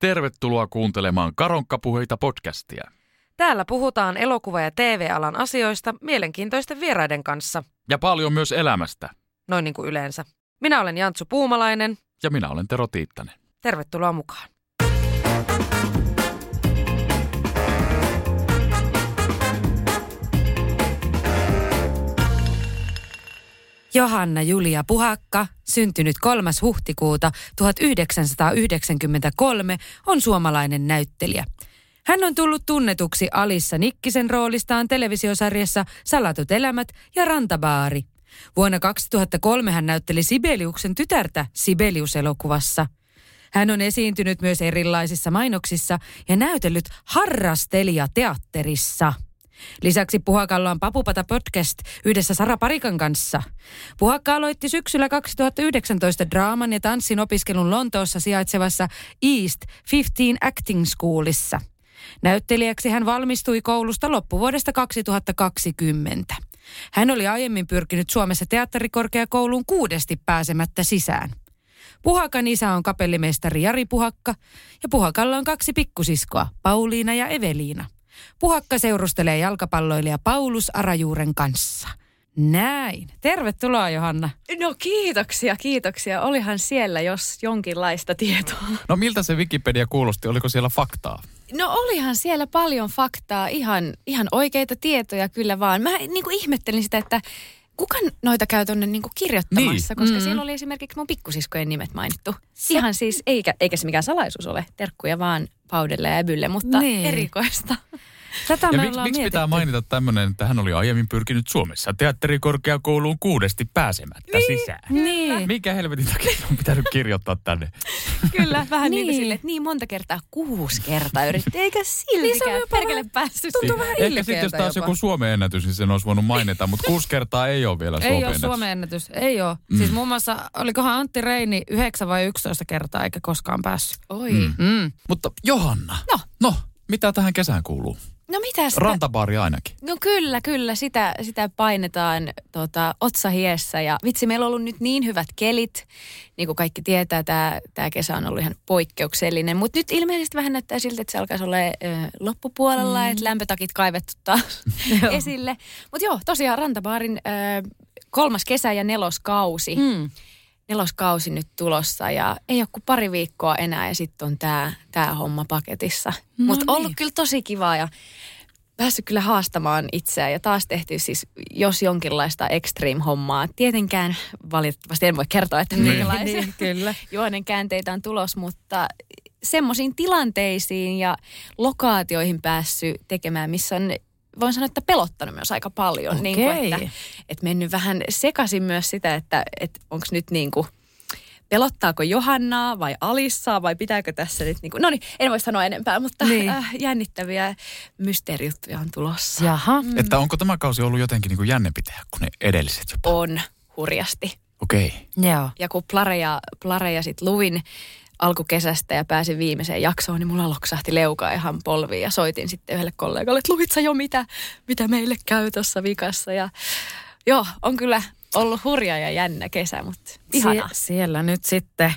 Tervetuloa kuuntelemaan Karonkkapuheita podcastia. Täällä puhutaan elokuva- ja TV-alan asioista mielenkiintoisten vieraiden kanssa, Ja paljon myös elämästä. noin niin kuin yleensä. Minä olen Jantsu Puumalainen. Ja minä olen Tero Tiittanen. Tervetuloa mukaan. Johanna Julia Puhakka, syntynyt 3. huhtikuuta 1993, on suomalainen näyttelijä. Hän on tullut tunnetuksi Alissa Nikkisen roolistaan televisiosarjassa Salatut elämät ja Rantabaari. Vuonna 2003 hän näytteli Sibeliuksen tytärtä Sibelius-elokuvassa. Hän on esiintynyt myös erilaisissa mainoksissa ja näytellyt harrastelija-teatterissa. Lisäksi Puhakalla on Papupata podcast yhdessä Sara Parikan kanssa. Puhakka aloitti syksyllä 2019 draaman ja tanssin opiskelun Lontoossa sijaitsevassa East 15 Acting Schoolissa. Näyttelijäksi hän valmistui koulusta loppuvuodesta 2020. Hän oli aiemmin pyrkinyt Suomessa teatterikorkeakouluun kuudesti pääsemättä sisään. Puhakan isä on kapellimestari Jari Puhakka ja Puhakalla on kaksi pikkusiskoa, Pauliina ja Eveliina. Puhakka seurustelee jalkapalloilija Paulus Arajuuren kanssa. Näin. Tervetuloa Johanna. No kiitoksia, kiitoksia. Olihan siellä jos jonkinlaista tietoa. No miltä se Wikipedia kuulosti? Oliko siellä faktaa? No olihan siellä paljon faktaa, ihan, ihan oikeita tietoja kyllä vaan. Mä niin kuin ihmettelin sitä, että kuka noita käy tuonne niin kuin kirjoittamassa, Niin. koska Mm. siellä oli esimerkiksi mun pikkusiskojen nimet mainittu. Ihan siis, eikä, eikä se mikään salaisuus ole, terkkuja vaan Paudelle ja Äbylle, mutta Niin. erikoista. Tätä Ja me miksi, miksi pitää mainita tämmöinen, että hän oli aiemmin pyrkinyt Suomessa teatterikorkeakouluun kuudesti pääsemättä niin. sisään? Niin. Mikä helvetin takia on pitänyt kirjoittaa tänne? Kyllä, vähän niin, Niin. kuin sille, että niin monta kertaa, kuusi kertaa yritti, eikä Niin siltikään jopa perkele päässyt. tuntuu vähän Ehkä sitten jos taas jopa. joku Suomen ennätys, niin sen olisi voinut mainita, mutta kuusi kertaa ei ole vielä Ei Suomen ole ennätys. Suomen ennätys. Ei ole. Mm. Siis muun muassa, olikohan Antti Reini 9 vai 11 kertaa eikä koskaan päässyt. Oi. Mm. Mm. Mutta Johanna, No. no mitä tähän kesään kuuluu? No mitä sitä? Rantabaari ainakin. No kyllä, kyllä. Sitä, sitä painetaan tota, otsahiessä. Ja vitsi, meillä on ollut nyt niin hyvät kelit. Niin kuin kaikki tietää, tämä, tämä kesä on ollut ihan poikkeuksellinen. Mutta nyt ilmeisesti vähän näyttää siltä, että se alkaisi olla ö, loppupuolella, mm. että lämpötakit kaivettu taas esille. Mutta joo, tosiaan Rantabaarin ö, kolmas kesä ja neloskausi. Mm. Neloskausi nyt tulossa ja ei ole kuin pari viikkoa enää ja sitten on tämä tää homma paketissa. No Mutta niin. ollut kyllä tosi kivaa ja päässyt kyllä haastamaan itseään ja taas tehty siis jos jonkinlaista extreme-hommaa. Tietenkään valitettavasti en voi kertoa, että minkälaisia Niin, kyllä. juonen käänteitä on tulos, mutta semmoisiin tilanteisiin ja lokaatioihin päässyt tekemään, missä on voin sanoa, että pelottanut myös aika paljon. Niin kuin, että, että mennyt vähän sekaisin myös sitä, että, että onko nyt niin kuin, pelottaako Johannaa vai Alissaa vai pitääkö tässä nyt niin kuin, no niin, en voi sanoa enempää, mutta Niin. äh, jännittäviä mysteerijuttuja on tulossa. Jaha. Mm. Että onko tämä kausi ollut jotenkin niin kuin jännempi tehdä kuin ne edelliset jopa? On hurjasti. Okei. Okay. Joo. Ja kun Plareja, Plareja sit luvin alkukesästä ja pääsin viimeiseen jaksoon, niin mulla loksahti leuka ihan polviin ja soitin sitten yhdelle kollegalle, että luvit sä jo mitä, mitä meille käy tuossa vikassa. Ja joo, on kyllä ollut hurja ja jännä kesä, mutta ihanaa. Sie- siellä nyt sitten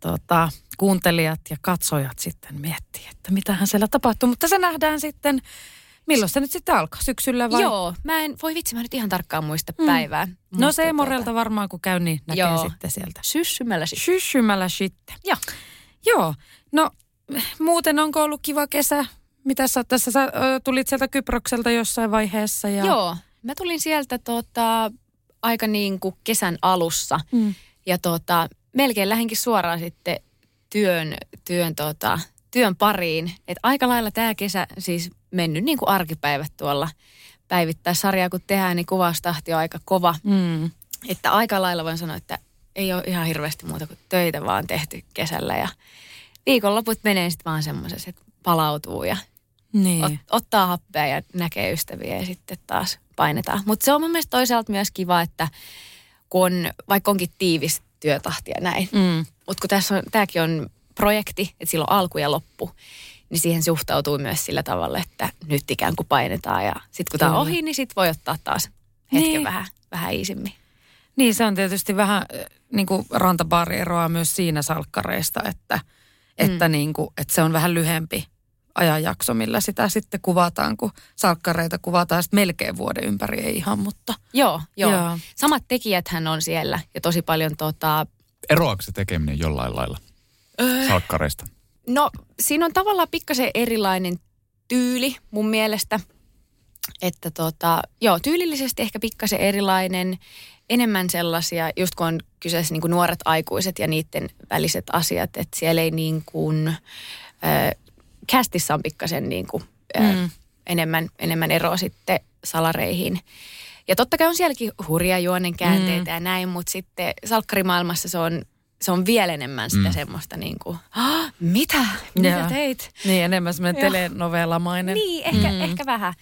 tota, kuuntelijat ja katsojat sitten miettii, että mitähän siellä tapahtuu. Mutta se nähdään sitten, milloin se nyt sitten alkaa, syksyllä vai? Joo, mä en, voi vitsi, mä nyt ihan tarkkaan muista Mm. päivää. No se Morelta varmaan kun käy, niin näkee Joo. sitten sieltä. Syssymällä sitten. Shyshymällä sitten. Joo. Joo. No muuten onko ollut kiva kesä? Mitä sä tässä, sä ö, tulit sieltä Kyprokselta jossain vaiheessa? Ja... Joo, mä tulin sieltä tota, aika niin kuin kesän alussa. Mm. Ja tota, melkein lähinkin suoraan sitten työn, työn, tota, työn pariin. Et aika lailla tämä kesä siis mennyt niin kuin arkipäivät tuolla päivittää sarjaa, kun tehdään, niin kuvaustahti on aika kova. Mm. Että aika lailla voin sanoa, että ei ole ihan hirveästi muuta kuin töitä vaan tehty kesällä. Ja viikonloput menee sitten vaan semmoisessa, että palautuu ja Niin. ot, ottaa happea ja näkee ystäviä ja sitten taas painetaan. Mutta se on mun mielestä toisaalta myös kiva, että kun on, vaikka onkin tiivis työtahti ja näin, Mm. mutta kun tässä on, tämäkin on projekti, että sillä on alku ja loppu, niin siihen suhtautuu myös sillä tavalla, että nyt ikään kuin painetaan ja sitten kun tämä on ohi, niin sitten voi ottaa taas hetken Niin. vähän, vähän iisimmin. Niin, se on tietysti vähän, äh, niin kuin rantabaari eroaa myös siinä salkkareista, että, että, niin kuin, että se on vähän lyhempi ajanjakso, millä sitä sitten kuvataan, kun salkkareita kuvataan sitten melkein vuoden ympäri, ei ihan, mutta Joo, joo. Joo. Samat tekijäthän on siellä ja tosi paljon tota, Eroaako se tekeminen jollain lailla salkkareista? No siinä on tavallaan pikkasen erilainen tyyli mun mielestä. Että tota, joo, tyylillisesti ehkä pikkasen erilainen, enemmän sellaisia, just kun on kyseessä niin kuin nuoret aikuiset ja niiden väliset asiat, että siellä ei niin kuin, äh, castissa on pikkasen niin kuin, äh, Mm. enemmän, enemmän eroa sitten salareihin. Ja totta kai on sielläkin hurja juonen käänteitä mm. ja näin, mutta sitten salkkarimaailmassa se on, se on vielä enemmän sitä mm. semmoista niin kuin, "Ah, mitä? Mitä Joo. teit? niin enemmän semmoinen Joo. telenovellamainen. Niin, ehkä, mm. ehkä vähän.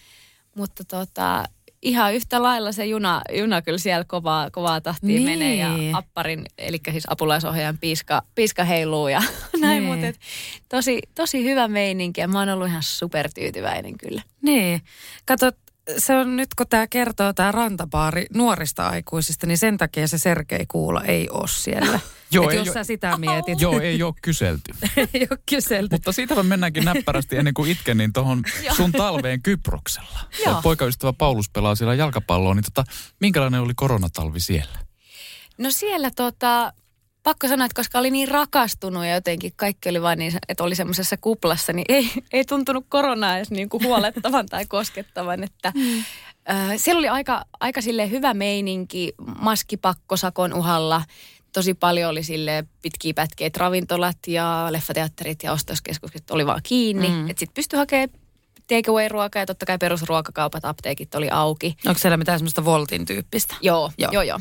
Mutta tota, ihan yhtä lailla se juna, juna kyllä siellä kovaa, kovaa tahtia Niin. menee ja apparin, eli siis apulaisohjaajan piiska, piiska heiluu ja näin, Niin. mutta et, tosi, tosi hyvä meininki ja mä oon ollut ihan supertyytyväinen kyllä. Niin. Kato, se on nyt kun tämä kertoo tämä rantabaari nuorista aikuisista, niin sen takia se Sergei Kuula ei ole siellä. Joo, Et ei jos sä sitä mietit, Joo, ei ole kyselty. ei ole kyselty. Mutta siitä mennäänkin näppärästi ennen kuin itken, niin tuohon sun talveen Kyproksella. Joo. Poikaystävä Paulus pelaa siellä jalkapalloa, niin tota, minkälainen oli koronatalvi siellä? No siellä tota, pakko sanoa, että koska oli niin rakastunut ja jotenkin kaikki oli vain niin, että oli semmoisessa kuplassa, niin ei, ei tuntunut koronaa edes niin kuin huolettavan tai koskettavan. Että, mm. äh, siellä oli aika, aika silleen hyvä meininki, maskipakkosakon uhalla. Tosi paljon oli sille pitkiä pätkiä, että ravintolat ja leffateatterit ja ostoskeskukset oli vaan kiinni. Mm. Että sitten pystyi hakemaan takeaway-ruokaa ja totta kai perusruokakaupat, apteekit oli auki. Onko siellä mitään semmoista Voltin tyyppistä? Joo, Joo. joo, joo.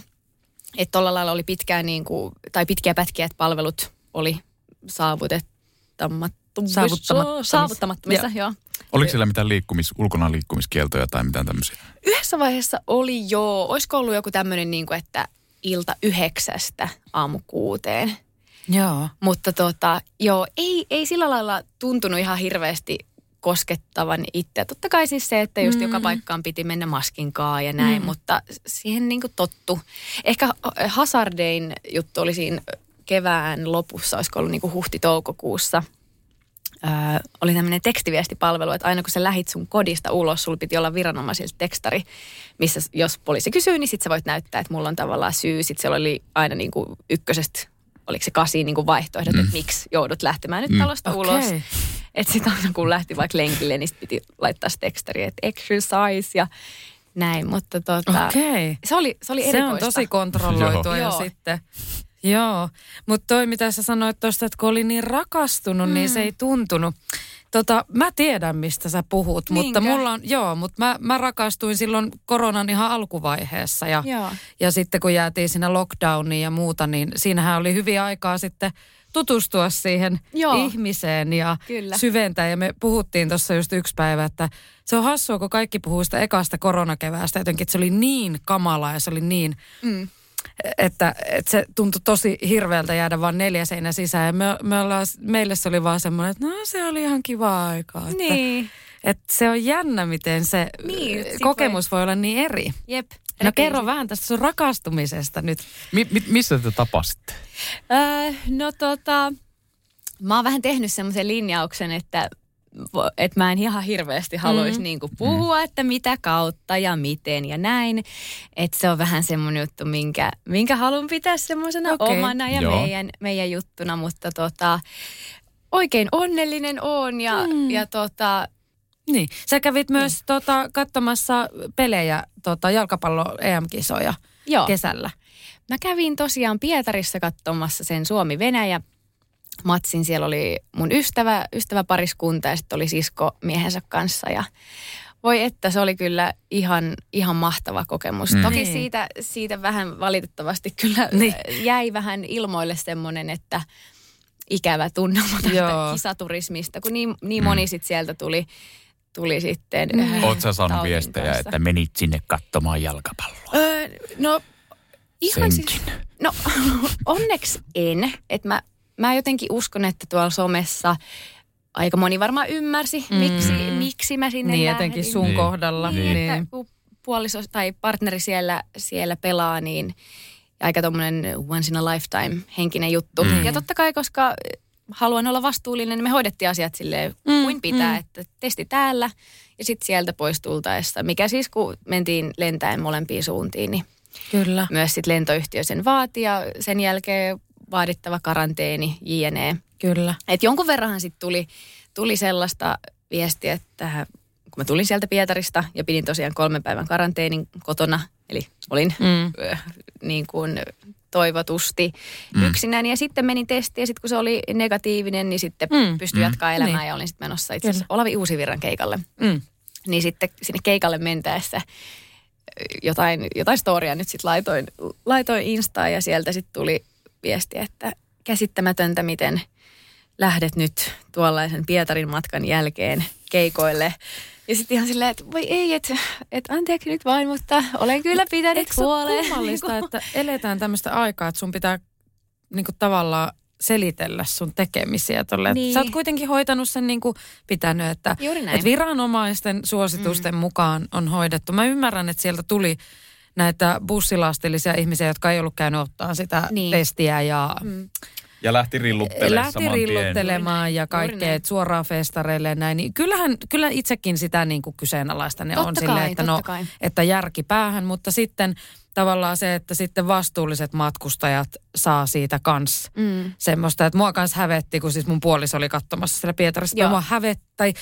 Että tuolla lailla oli pitkään niin kuin, tai pitkiä pätkiä, että palvelut oli saavutettamattomissa. Saavuttamattomissa. Saavuttamattomissa, joo. Oliko siellä mitään liikkumis, ulkona liikkumiskieltoja tai mitään tämmöisiä? Yhdessä vaiheessa oli jo, olisiko ollut joku tämmöinen, niin kuin, että ilta yhdeksästä aamu kuuteen. Joo. Mutta tota, joo, ei, ei sillä lailla tuntunut ihan hirveästi koskettavan itse. Totta kai siis se, että just mm. joka paikkaan piti mennä maskinkaan ja näin, mm. mutta siihen niin kuin tottu. Ehkä Hazardein juttu oli siinä kevään lopussa, olisiko ollut niin kuin huhti-toukokuussa. Öö, oli tämmöinen tekstiviestipalvelu, että aina kun sä lähit sun kodista ulos, sulla piti olla viranomaisilta tekstari, missä jos poliisi kysyy, niin sit sä voit näyttää, että mulla on tavallaan syy. Sitten siellä oli aina niin kuin ykkösestä, oliko se kasi niin kuin vaihtoehdot, mm. että miksi joudut lähtemään nyt talosta Okei. ulos. Että sitten aina kun lähti vaikka lenkille, niin sit piti laittaa se tekstari, että exercise ja näin. Mutta tota, Okei. se oli, se oli Se erikoista. on tosi kontrolloitua Joo. sitten. Joo, mutta toi mitä sä sanoit tuosta, että kun oli niin rakastunut, mm. niin se ei tuntunut. Tota, mä tiedän, mistä sä puhut, mutta Niinkö? mulla on, joo, mutta mä, mä rakastuin silloin koronan ihan alkuvaiheessa ja, Joo. ja sitten kun jäätiin siinä lockdowniin ja muuta, niin siinähän oli hyviä aikaa sitten tutustua siihen Joo. ihmiseen ja Kyllä. syventää. Ja me puhuttiin tuossa just yksi päivä, että se on hassua, kun kaikki puhuu sitä ekasta koronakeväästä jotenkin, että se oli niin kamala ja se oli niin, Mm. Että, että se tuntui tosi hirveältä jäädä vaan neljä seinä sisään. Ja me, me ollaan, meille se oli vaan semmoinen, että no se oli ihan kiva aikaa. Että, Niin. että se on jännä, miten se Niin, sit kokemus voi olla niin eri. Jep. No kerro vähän tästä sun rakastumisesta nyt. Mi- mi- missä te tapasitte? Öö, no tota, mä oon vähän tehnyt semmoisen linjauksen, että että mä en ihan hirveästi haluaisi mm. niinku puhua, että mitä kautta ja miten ja näin. Että se on vähän semmoinen juttu, minkä, minkä haluan pitää semmoisena Okei. omana ja Joo. meidän, meidän juttuna, mutta tota, oikein onnellinen on ja, mm. ja tota, Niin. Sä kävit myös niin. tota, katsomassa pelejä, tota, jalkapallo EM-kisoja joo. kesällä. Mä kävin tosiaan Pietarissa katsomassa sen Suomi-Venäjä matsin. Siellä oli mun ystävä, ystäväpariskunta ja sitten oli sisko miehensä kanssa ja voi että se oli kyllä ihan, ihan mahtava kokemus. Mm. Mm. Toki Niin. siitä, siitä vähän valitettavasti kyllä Niin. niin. jäi vähän ilmoille semmoinen, että ikävä tunnelma tästä kisaturismista, kun niin, niin moni sit sieltä tuli, tuli sitten. Mm. äh, Oot sä saanut viestejä, kanssa. että menit sinne katsomaan jalkapalloa? Öö, no ihan siis, Senkin. no onneksi en. Että mä, mä jotenkin uskon, että tuolla somessa aika moni varmaan ymmärsi, Mm. miksi, miksi mä sinne Niin lähdin. etenkin sun Niin. kohdalla. Niin, Niin. että kun puoliso tai partneri siellä, siellä pelaa, niin aika tommonen once in a lifetime henkinen juttu. Mm. Ja totta kai, koska haluan olla vastuullinen, niin me hoidettiin asiat silleen Mm, kuin pitää, mm. että testi täällä ja sitten sieltä pois tultaessa. Mikä siis, kun mentiin lentäen molempiin suuntiin, niin Kyllä. myös sitten lentoyhtiö sen vaati ja sen jälkeen vaadittava karanteeni, jne. Kyllä. Et jonkun verranhan sitten tuli, tuli sellaista viestiä, että kun mä tulin sieltä Pietarista ja pidin tosiaan kolmen päivän karanteenin kotona, eli olin Mm. ö, niin kuin toivotusti Mm. yksinään. Ja sitten menin testiin ja sitten kun se oli negatiivinen, niin sitten Mm, pystyi mm. jatkaa elämää Niin. ja olin sitten menossa itse asiassa. Olavi Uusivirran keikalle. Mm. Niin sitten sinne keikalle mentäessä jotain, jotain storia nyt sitten laitoin, laitoin Instaan ja sieltä sitten tuli viesti, että käsittämätöntä, miten lähdet nyt tuollaisen Pietarin matkan jälkeen keikoille. Ja sitten ihan silleen, että voi ei, että et anteeksi nyt vain, mutta olen kyllä pitänyt Eikö se ole huoleen. kummallista, että eletään tämmöistä aikaa, että sun pitää niinku tavallaan selitellä sun tekemisiä tolle. Niin. Sä oot kuitenkin hoitanut sen niin kuin pitänyt, että, että viranomaisten suositusten mm. mukaan on hoidettu. Mä ymmärrän, että sieltä tuli näitä bussilastillisia ihmisiä, jotka ei ollut käynyt ottaa sitä niin. Testiä ja Mm. Ja lähti rilluttelemaan lähti tien. rilluttelemaan ja kaikkea, suoraan festareille ja näin. Niin kyllähän, kyllä itsekin sitä niin kuin kyseenalaista ne Totta on kai, silleen, että, no, kai. että järki päähän, mutta sitten tavallaan se, että sitten vastuulliset matkustajat saa siitä kans Mm. semmoista, että mua kans hävetti, kun siis mun puoliso oli katsomassa siellä Pietarissa. Mua hävet, tai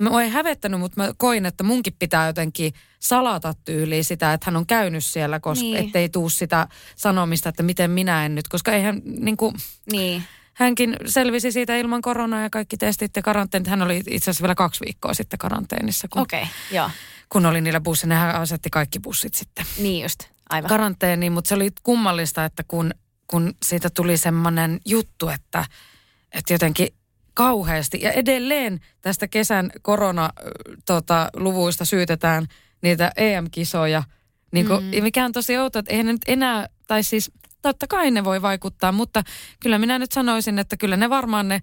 mä ei hävettänyt, mutta mä koin, että munkin pitää jotenkin salata tyyliin sitä, että hän on käynyt siellä, koska Niin. ettei tuu sitä sanomista, että miten minä en nyt, koska eihän niin kuin, Niin. hänkin selvisi siitä ilman koronaa ja kaikki testit ja karanteenit. Hän oli itse asiassa vielä kaksi viikkoa sitten karanteenissa, kun, okay, joo. kun oli niillä bussilla. Hän asetti kaikki bussit sitten Niin just, aivan. karanteeniin, mutta se oli kummallista, että kun, kun siitä tuli semmoinen juttu, että, että jotenkin kauheasti ja edelleen tästä kesän korona-luvuista tota, syytetään niitä EM-kisoja, niin kuin, mm. mikä on tosi outoa, että eihän ne nyt enää, tai siis totta kai ne voi vaikuttaa, mutta kyllä minä nyt sanoisin, että kyllä ne varmaan ne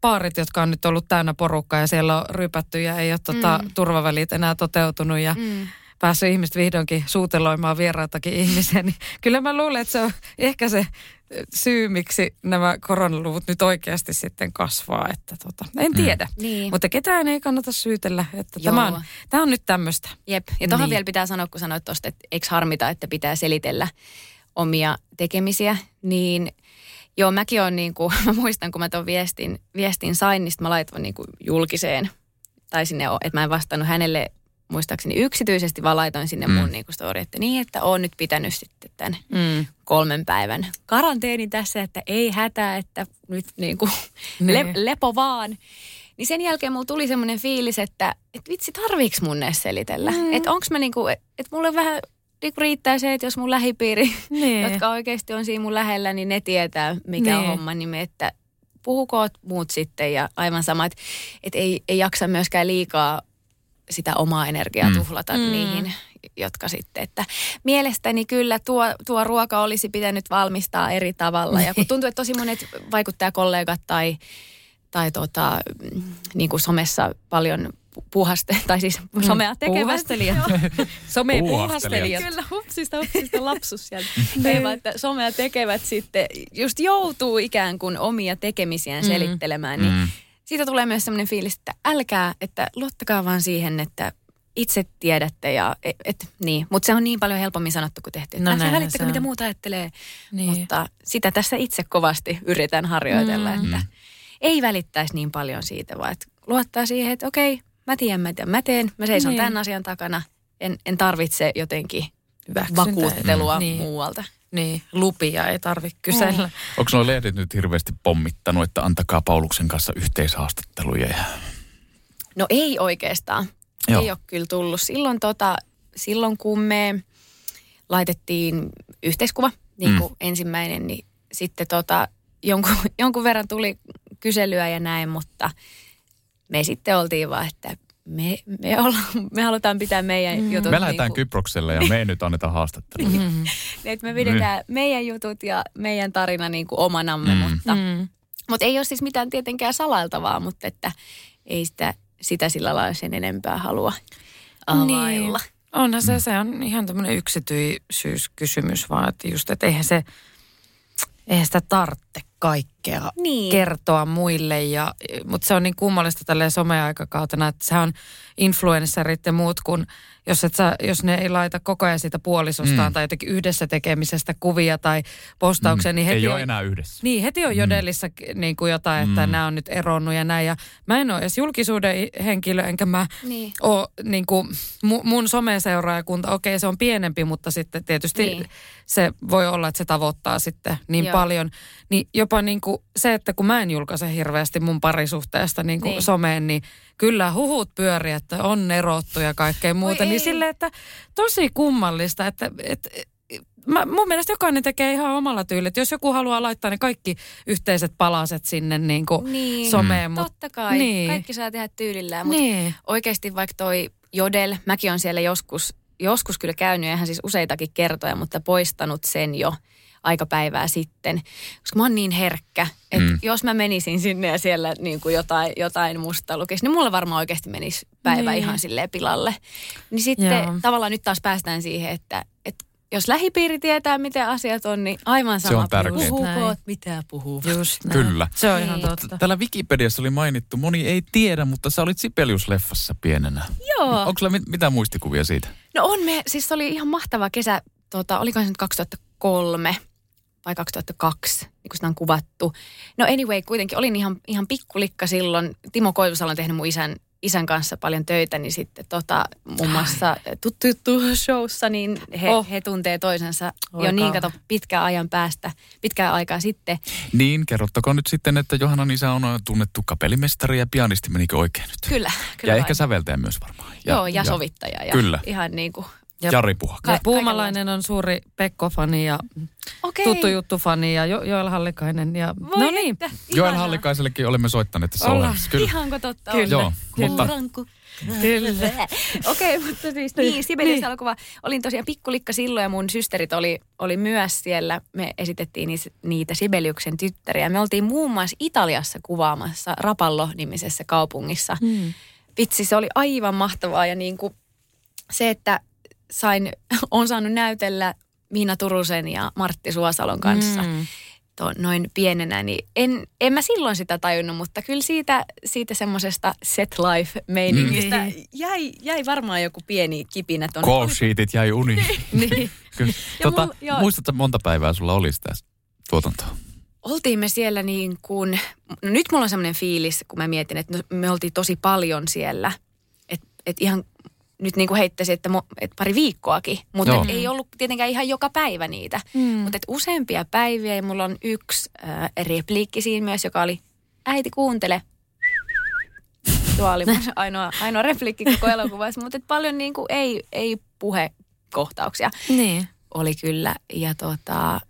paarit, jotka on nyt ollut täynnä porukkaa ja siellä on rypätty ja ei ole tota, Mm. turvavälit enää toteutunut ja Mm. Päässyt ihmiset vihdoinkin suuteloimaan vieraitakin ihmisiä, niin kyllä mä luulen, että se on ehkä se syy, miksi nämä koronaluvut nyt oikeasti sitten kasvaa. Että tota, en tiedä. Niin. Mutta ketään ei kannata syytellä, että Joo. tämä on, tämä on nyt tämmöistä. Jep. Ja tuohon Niin. vielä pitää sanoa, kun sanoit tuosta, että eikö harmita, että pitää selitellä omia tekemisiä, niin joo, mäkin on niin kuin, mä muistan, kun mä tuon viestin, viestin sain, niin mä laitoin niin kuin julkiseen, tai sinne, että mä en vastannut hänelle muistaakseni yksityisesti, vaan laitoin sinne Mm. mun niin kuin story, että niin, että oon nyt pitänyt sitten tämän Mm. kolmen päivän karanteenin tässä, että ei hätää, että nyt niin kuin Niin. le- lepo vaan. Niin sen jälkeen mulla tuli semmoinen fiilis, että et vitsi, tarviiks mun edes selitellä? Mm. Että onks mä niinku, että et mulle vähän niinku riittää se, että jos mun lähipiiri, Niin. jotka oikeasti on siinä mun lähellä, niin ne tietää, mikä on Niin. homma, niin me, että puhukoot muut sitten ja aivan sama, että et ei, ei jaksa myöskään liikaa sitä omaa energiaa Mm. tuhlata Mm. niihin, jotka sitten, että mielestäni kyllä tuo, tuo ruoka olisi pitänyt valmistaa eri tavalla. Ja kun tuntuu, että tosi monet vaikuttajakollegat tai, tai tota, mm, niin kuin somessa paljon pu- puhaste, tai siis somea tekevät. Puuhastelijat. Some puuhastelijat. Kyllä, hupsista, hupsista lapsus sieltä. Ei vaan, että somea tekevät sitten, just joutuu ikään kuin omia tekemisiään Mm. selittelemään, niin Mm. Siitä tulee myös sellainen fiilis, että älkää, että luottakaa vaan siihen, että itse tiedätte ja et, et, niin. Mutta se on niin paljon helpommin sanottu kuin tehty. No älkää näinhän välittäkö, mitä muuta ajattelee. Niin. Mutta sitä tässä itse kovasti yritän harjoitella, Mm. että ei välittäisi niin paljon siitä, vaan että luottaa siihen, että okei, mä tiedän, mä, tiedän, mä teen, mä seison Niin. tämän asian takana. En, en tarvitse jotenkin. Vakuuttelua Niin. muualta. Niin, lupia ei tarvitse kysellä. Onko nuo lehdet nyt hirveästi pommittanut, että antakaa Pauluksen kanssa yhteishaastatteluja? Ja... No ei oikeastaan. Joo. Joo. Ei ole kyllä tullut. Silloin, tota, silloin kun me laitettiin yhteiskuva, niin kuin mm. ensimmäinen, niin sitten tota, jonkun, jonkun verran tuli kyselyä ja näin, mutta me sitten oltiin vaan, että me, me, olla, me halutaan pitää meidän mm. jutut. Me lähdetään niin kuin, Kyprokselle ja me ei nyt anneta haastattelua. Mm-hmm. että me pidetään meidän jutut ja meidän tarina niin kuin omanamme, Mm. mutta, Mm. mutta ei ole siis mitään tietenkään salailtavaa, mutta että ei sitä, sitä sillä lailla sen enempää halua availla. Niin. Onhan se, se on ihan tämmöinen yksityisyyskysymys vaan, että just, että eihän se, eihän sitä tarvitse kaikkea Niin. kertoa muille. Ja, mutta se on niin kummallista tälleen someaikakautena, että se on influencerit ja muut, kun jos, et sä, jos ne ei laita koko ajan siitä puolisostaan Mm. tai jotenkin yhdessä tekemisestä kuvia tai postauksia, niin heti ei on, ole enää yhdessä. niin, heti on jodellissa niin kuin jotain, että Mm. nämä on nyt eronnut ja näin. Ja mä en ole edes julkisuuden henkilö, enkä mä Niin. ole niin kuin, mu, mun someseuraajakunta, okei se on pienempi, mutta sitten tietysti Niin. Se voi olla, että se tavoittaa sitten niin Joo. Paljon. Niin jopa niin kuin se, että kun mä en julkaise hirveästi mun parisuhteesta niin kuin Niin. someen, niin kyllä huhut pyörii, että on erottu ja kaikkea muuta. Niin silleen, että tosi kummallista, että... että Mä, mun mielestä jokainen tekee ihan omalla tyylillä. Jos joku haluaa laittaa ne kaikki yhteiset palaset sinne niin kuin Niin. someen. Mut, Totta kai. Niin. Kaikki saa tehdä tyylillään, mutta niin. oikeasti vaikka toi Jodel, mäkin on siellä joskus, joskus kyllä käynyt, ihan siis useitakin kertoja, mutta poistanut sen jo aika päivää sitten. Koska mä oon niin herkkä, että Mm. mm. jos mä menisin sinne ja siellä niin kuin jotain, jotain musta lukisi, niin mulla varmaan oikeasti menisi päivä Niin. ihan silleen pilalle. Niin sitten Joo. tavallaan nyt taas päästään siihen, että, että jos lähipiiri tietää, miten asiat on, niin aivan Se sama. on tärkeintä. Puhukoot, Näin. mitä puhuu. Just näin. Kyllä. Se on ihan Niin. totta. Täällä Wikipediassa oli mainittu, moni ei tiedä, mutta sä olit Sibelius-leffassa pienenä. Joo. Onko sulla mit- mitään muistikuvia siitä? No on me, siis se oli ihan mahtava kesä, tota, oliko se nyt 2003 vai 2002, niin kuin sitä on kuvattu. No anyway, kuitenkin olin ihan, ihan pikkulikka silloin. Timo Koivusalo on tehnyt mun isän, isän kanssa paljon töitä, niin sitten tota, muun muassa tuttu juttu showssa, niin he, Oh. he tuntee toisensa Oi jo niin kato pitkään ajan päästä, pitkään aikaa sitten. Niin, kerrottakoon nyt sitten, että Johannan isä on tunnettu kapellimestari ja pianisti, menikö oikein nyt? Kyllä, kyllä ja vain. ehkä säveltäjä myös varmaan. Ja, Joo, ja, sovittaja. Ja Kyllä. Ihan niin kuin, Ja- Jari Puhakka. Ja Puumalainen on suuri Pekko-fani ja okei. tuttu juttu-fani ja jo- Joel Hallikainen. Ja, Voi no niin, että, Joel ihanaa. Allikaisellekin olemme soittaneet tässä Ollaan. ohjelmassa. Kyllä. Ihanko totta Kyllä. Joo, mutta Ranku. kyllä. Okei, mutta siis niin, Sibelius-elokuva. Olin tosiaan pikkulikka silloin ja mun systerit oli, oli myös siellä. Me esitettiin niitä Sibeliuksen tyttäriä. Me oltiin muun muassa Italiassa kuvaamassa Rapallo-nimisessä kaupungissa. Mm. Vitsi, se oli aivan mahtavaa ja niin kuin se, että sain, on saanut näytellä Miina Turusen ja Martti Suosalon kanssa Mm. to, noin pienenä, niin en, en mä silloin sitä tajunnut, mutta kyllä siitä, siitä semmoisesta set life-meiningistä Mm. jäi, jäi varmaan joku pieni kipinä tuonne. call sheetit jäi uniin. Niin. Kyllä. Tota, mulla- joo. muistatko monta päivää sulla oli sitä tuotantoa? Oltiin me siellä niin kuin, no nyt mulla on semmoinen fiilis, kun mä mietin, että no, me oltiin tosi paljon siellä. Että et ihan nyt niin kuin heittäisin, että, mo, et pari viikkoakin, mutta et ei ollut tietenkään ihan joka päivä niitä. Mm. Mutta useampia päiviä ja mulla on yksi äh, repliikki siinä myös, joka oli äiti kuuntele. Tuo oli mun ainoa, ainoa repliikki koko elokuvassa, mutta et paljon niin kuin ei, ei puhekohtauksia niin. oli kyllä. Ja tota,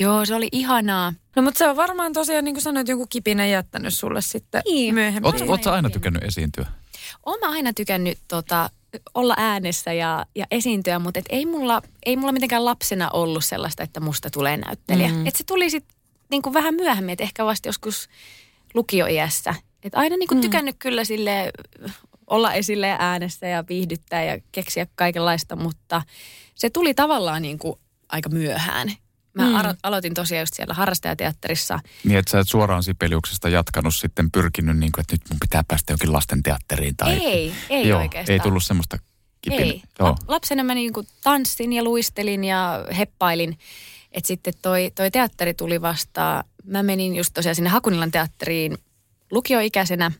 joo, se oli ihanaa. No mutta se on varmaan tosiaan, niin kuin sanoit, jonkun kipinä jättänyt sulle sitten Niin. myöhemmin. Oot, oot aina tykännyt esiintyä? Oon mä aina tykännyt tota, olla äänessä ja, ja esiintyä, mutta et ei, mulla, ei mulla mitenkään lapsena ollut sellaista, että musta tulee näyttelijä. Mm. Et se tuli sitten niinku vähän myöhemmin, että ehkä vasta joskus lukioiässä. Et aina niinku Mm. tykännyt kyllä sille olla esille ja äänessä ja viihdyttää ja keksiä kaikenlaista, mutta se tuli tavallaan niinku aika myöhään. Mä Mm. aro- aloitin tosiaan just siellä harrastajateatterissa. Niin, että sä et suoraan Sipeliuksesta jatkanut sitten pyrkinyt, niin kuin, että nyt mun pitää päästä jokin lasten teatteriin. Tai... ei, ei Joo, oikeastaan. ei tullut semmoista kipinä. Ei. Joo. La- Lapsena mä niinku tanssin ja luistelin ja heppailin. että sitten toi, toi teatteri tuli vastaan. Mä menin just tosiaan sinne Hakunilan teatteriin lukioikäisenä.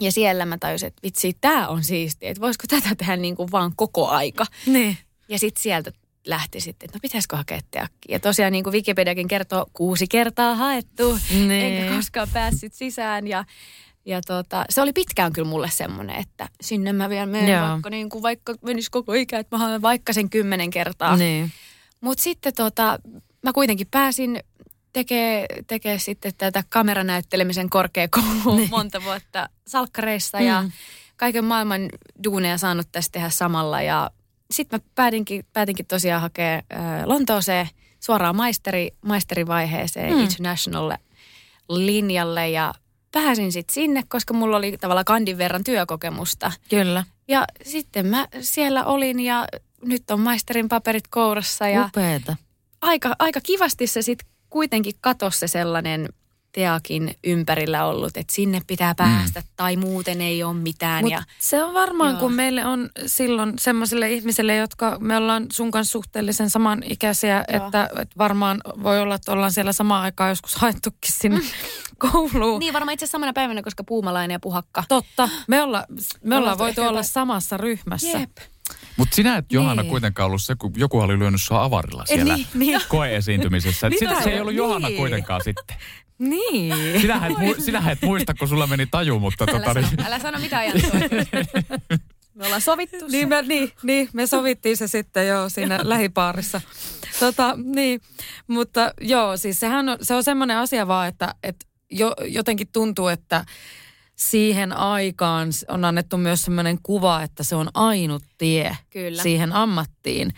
Ja siellä mä tajusin, että vitsi, tää on siistiä, että voisiko tätä tehdä niin kuin vaan koko aika. Niin. Ja sitten sieltä lähti sitten, että no pitäisikö hakea teakki. Ja tosiaan niin kuin Wikipediakin kertoo, kuusi kertaa haettu, Niin. enkä koskaan päässyt sisään. Ja, ja tota, se oli pitkään kyllä mulle semmoinen, että sinne mä vielä menen, vaikka, niin kuin, vaikka menisi koko ikä, että mä haen vaikka sen kymmenen kertaa. Niin. Mutta sitten tota, mä kuitenkin pääsin tekee, tekee sitten tätä kameranäyttelemisen korkeakoulua Niin. monta vuotta salkkareissa ja Mm. kaiken maailman duuneja saanut tässä tehdä samalla. Ja sitten mä päätinkin, päätinkin tosiaan hakea äh, Lontooseen suoraan maisteri, maisterivaiheeseen Mm. internationalle linjalle ja pääsin sitten sinne, koska mulla oli tavallaan kandin verran työkokemusta. Kyllä. Ja sitten mä siellä olin ja nyt on maisterin paperit kourassa ja Upeeta. aika, aika kivasti se sitten kuitenkin katosi se sellainen teakin ympärillä ollut, että sinne pitää päästä mm. tai muuten ei ole mitään. Mut ja, se on varmaan, Joo. kun meille on silloin semmoisille ihmisille, jotka me ollaan sun kanssa suhteellisen samanikäisiä, Joo. että, että varmaan voi olla, että ollaan siellä samaan aikaan joskus haettukin sinne kouluun. niin varmaan itse samana päivänä, koska Puumalainen ja Puhakka. Totta. Me, olla, me ollaan voitu olla jotain- samassa ryhmässä. Jep. Mutta sinä et Johanna Niin. kuitenkaan ollut se, kun joku oli lyönyt sua avarilla siellä niin, niin. koeesiintymisessä. Sitä se ei ollut Johanna Niin. kuitenkaan sitten. Niin. Sinähän et, mu- sinähän et muista, kun sulla meni taju, mutta Älä, tota, sano, niin, älä sano mitään Janttu. Me ollaan sovittu. Niin me, niin, niin, me sovittiin se sitten jo siinä lähipaarissa. Tota, niin, mutta joo, siis sehän on, se on semmoinen asia vaan, että, että jo, jotenkin tuntuu, että siihen aikaan on annettu myös semmoinen kuva, että se on ainut tie Kyllä. siihen ammattiin,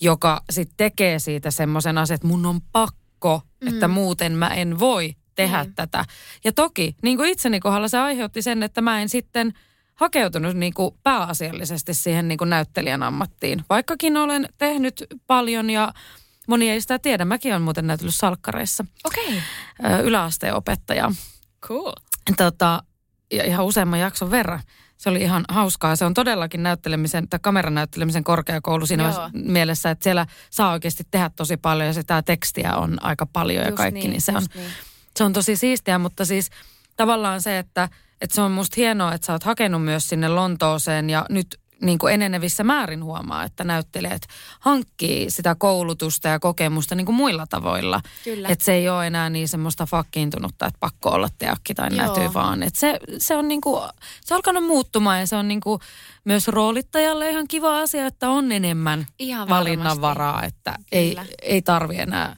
joka sitten tekee siitä semmoisen asian, että mun on pakko, mm. että muuten mä en voi tehdä Niin. tätä. Ja toki, niin kuin itseni kohdalla se aiheutti sen, että mä en sitten hakeutunut niin kuin pääasiallisesti siihen niin kuin näyttelijän ammattiin. Vaikkakin olen tehnyt paljon ja moni ei sitä tiedä. Mäkin olen muuten näytellyt salkkareissa Okei. ö, yläasteen opettaja. Cool. Tota, ja ihan useamman jakson verran. Se oli ihan hauskaa. Se on todellakin näyttelemisen tai kameranäyttelemisen korkeakoulu siinä Joo. mielessä, että siellä saa oikeasti tehdä tosi paljon ja sitä tekstiä on aika paljon ja Just kaikki. Niin, se, on, niin. se on tosi siistiä, mutta siis tavallaan se, että, että se on musta hienoa, että sä oot hakenut myös sinne Lontooseen ja nyt niin kuin enenevissä määrin huomaa, että näyttelijät hankkii sitä koulutusta ja kokemusta niin kuin muilla tavoilla. Kyllä. Että se ei ole enää niin semmoista fakkiintunutta, että pakko olla teakki tai Joo. näty, vaan että se, se on niinku, se on alkanut muuttumaan ja se on niinku myös roolittajalle ihan kiva asia, että on enemmän Ihan valinnanvaraa, että ei, Kyllä. ei tarvi enää